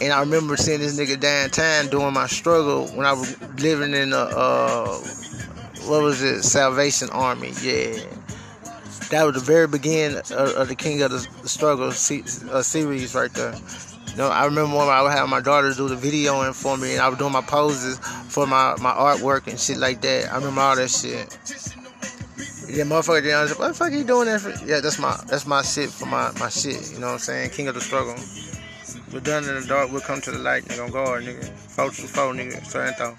And I remember seeing this nigga downtown doing my struggle when I was living in the uh, what was it, Salvation Army. Yeah, that was the very beginning of, of the King of the Struggle uh, series right there. You know, I remember when I would have my daughter do the videoing for me, and I was doing my poses for my, my artwork and shit like that. I remember all that shit. Yeah, motherfucker, they what the fuck are you doing that for? Yeah, that's my that's my shit for my, my shit. You know what I'm saying? King of the struggle. We're done in the dark, we'll come to the light, nigga. On guard, nigga. Four to four, nigga. Sorrento.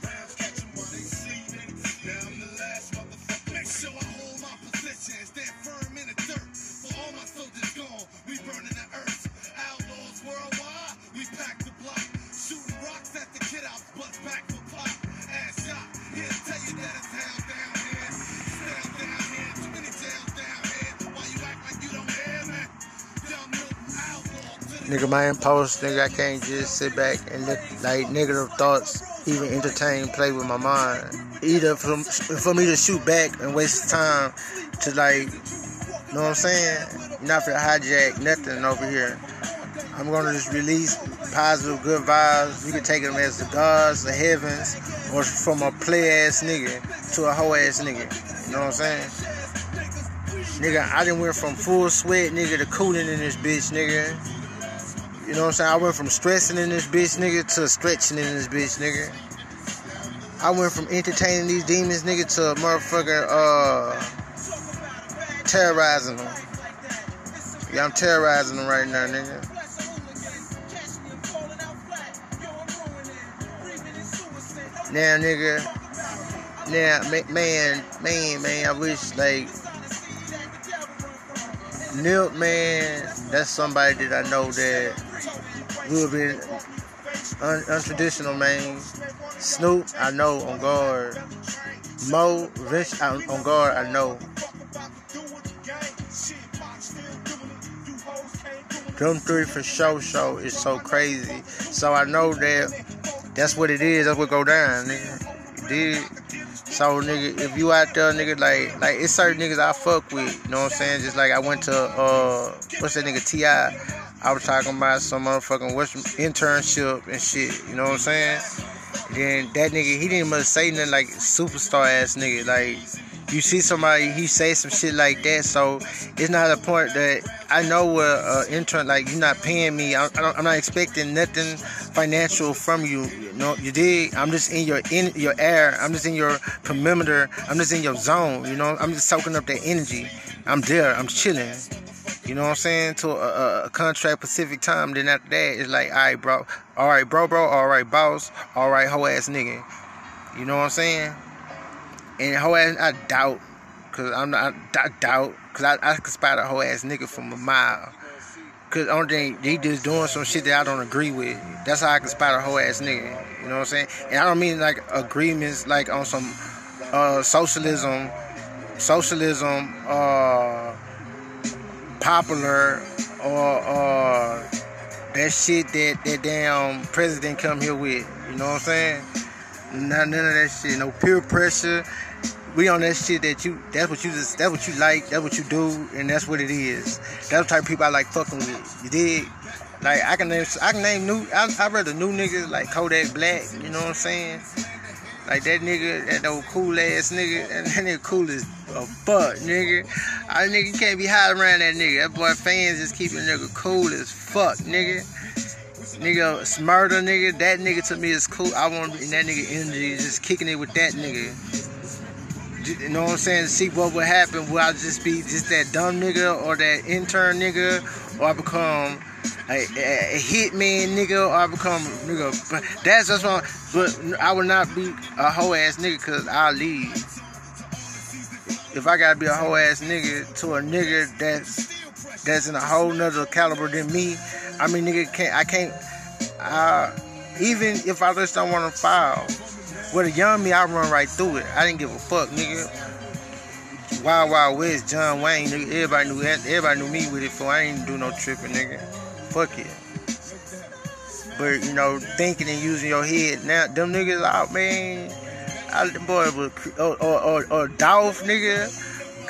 Nigga, my impulse, nigga, I can't just sit back and let like negative thoughts even entertain, play with my mind. Either for, for me to shoot back and waste time to like, you know what I'm saying? Not for hijack nothing over here. I'm gonna just release positive, good vibes. You can take them as the gods, the heavens, or from a play ass nigga to a hoe ass nigga. You know what I'm saying? Nigga, I done went from full sweat, nigga, to cooling in this bitch, nigga. You know what I'm saying? I went from stressing in this bitch, nigga, to stretching in this bitch, nigga. I went from entertaining these demons, nigga, to motherfucker, uh, terrorizing them. Yeah, I'm terrorizing them right now, nigga. Now, nigga, now, man, man, man, I wish, like, Nip, man, that's somebody that I know that would be un- untraditional, man. Snoop, I know on guard. Mo, Rich, on guard, I know. Them three for show show is so crazy. So I know that that's what it is. That's what go down, nigga. Did. So nigga, if you out there, nigga, like like it's certain niggas I fuck with. You know what I'm saying? Just like I went to uh what's that nigga Ti. I was talking about some motherfucking internship and shit. You know what I'm saying? Then that nigga, he didn't even say nothing like superstar ass nigga. Like you see somebody, he say some shit like that. So it's not a point that I know what uh, intern like. You're not paying me. I am not expecting nothing financial from you. You know, you did. I'm just in your in your air. I'm just in your perimeter. I'm just in your zone. You know, I'm just soaking up that energy. I'm there. I'm chilling. You know what I'm saying? To a, a, contract Pacific time. Then after that, it's like, all right, bro. All right, bro, bro. All right, boss. All right, hoe ass nigga. You know what I'm saying? And hoe ass, I doubt. Cause I'm not, I doubt. Cause I, I can spot a hoe ass nigga from a mile. Cause only thing he just doing some shit that I don't agree with. That's how I can spot a hoe ass nigga. You know what I'm saying? And I don't mean like agreements like on some uh, socialism, socialism, uh, popular or that shit that that damn president come here with. You know what I'm saying? None, none of that shit. No peer pressure. We on that shit that you. That's what you just. That's what you like. That's what you do, and that's what it is. That's the type of people I like fucking with. You dig? Like I can name. I can name new. I I read the new niggas like Kodak Black. You know what I'm saying? Like that nigga, that old cool ass nigga, and that nigga cool as a fuck, nigga. I nigga can't be hiding around that nigga. That boy fans just keeping nigga cool as fuck, nigga. Nigga, smarter nigga, that nigga to me is cool. I want in that nigga energy, just kicking it with that nigga. You know what I'm saying? See what would happen. Will I just be just that dumb nigga or that intern nigga, or I become a, a, a hitman nigga or I become nigga. But that's just wrong. But I will not be a hoe ass nigga because I'll leave. If I gotta be a whole ass nigga to a nigga that's that's in a whole nother caliber than me, I mean nigga can't I can't uh, even if I just don't wanna file. With a young me, I run right through it. I didn't give a fuck, nigga. Wild Wild West, John Wayne, nigga. Everybody knew everybody knew me with it, for I ain't do no tripping, nigga fuck it. But you know, thinking and using your head now, them niggas out, man. I, boy, or, or, or, or Dolph, nigga.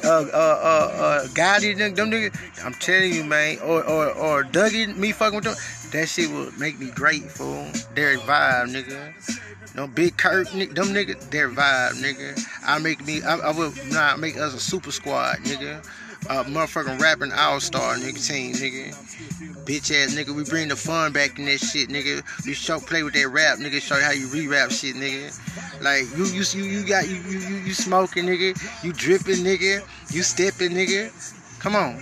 uh, uh, uh, uh, Gotti, them niggas, I'm telling you, man, or, or, or Dougie, me fucking with them, that shit would make me grateful. Their vibe, nigga. No big Kurt, nigga, them niggas, their vibe, nigga. I make me, I, I not make us a super squad, nigga. Uh, motherfucking rapping all star, nigga, team, nigga. Bitch ass nigga, we bring the fun back in that shit, nigga. We show play with that rap, nigga. Show you how you re-rap shit, nigga. Like you, you, you, you got you, you, you, you smoking, nigga. You dripping, nigga. You stepping, nigga. Come on.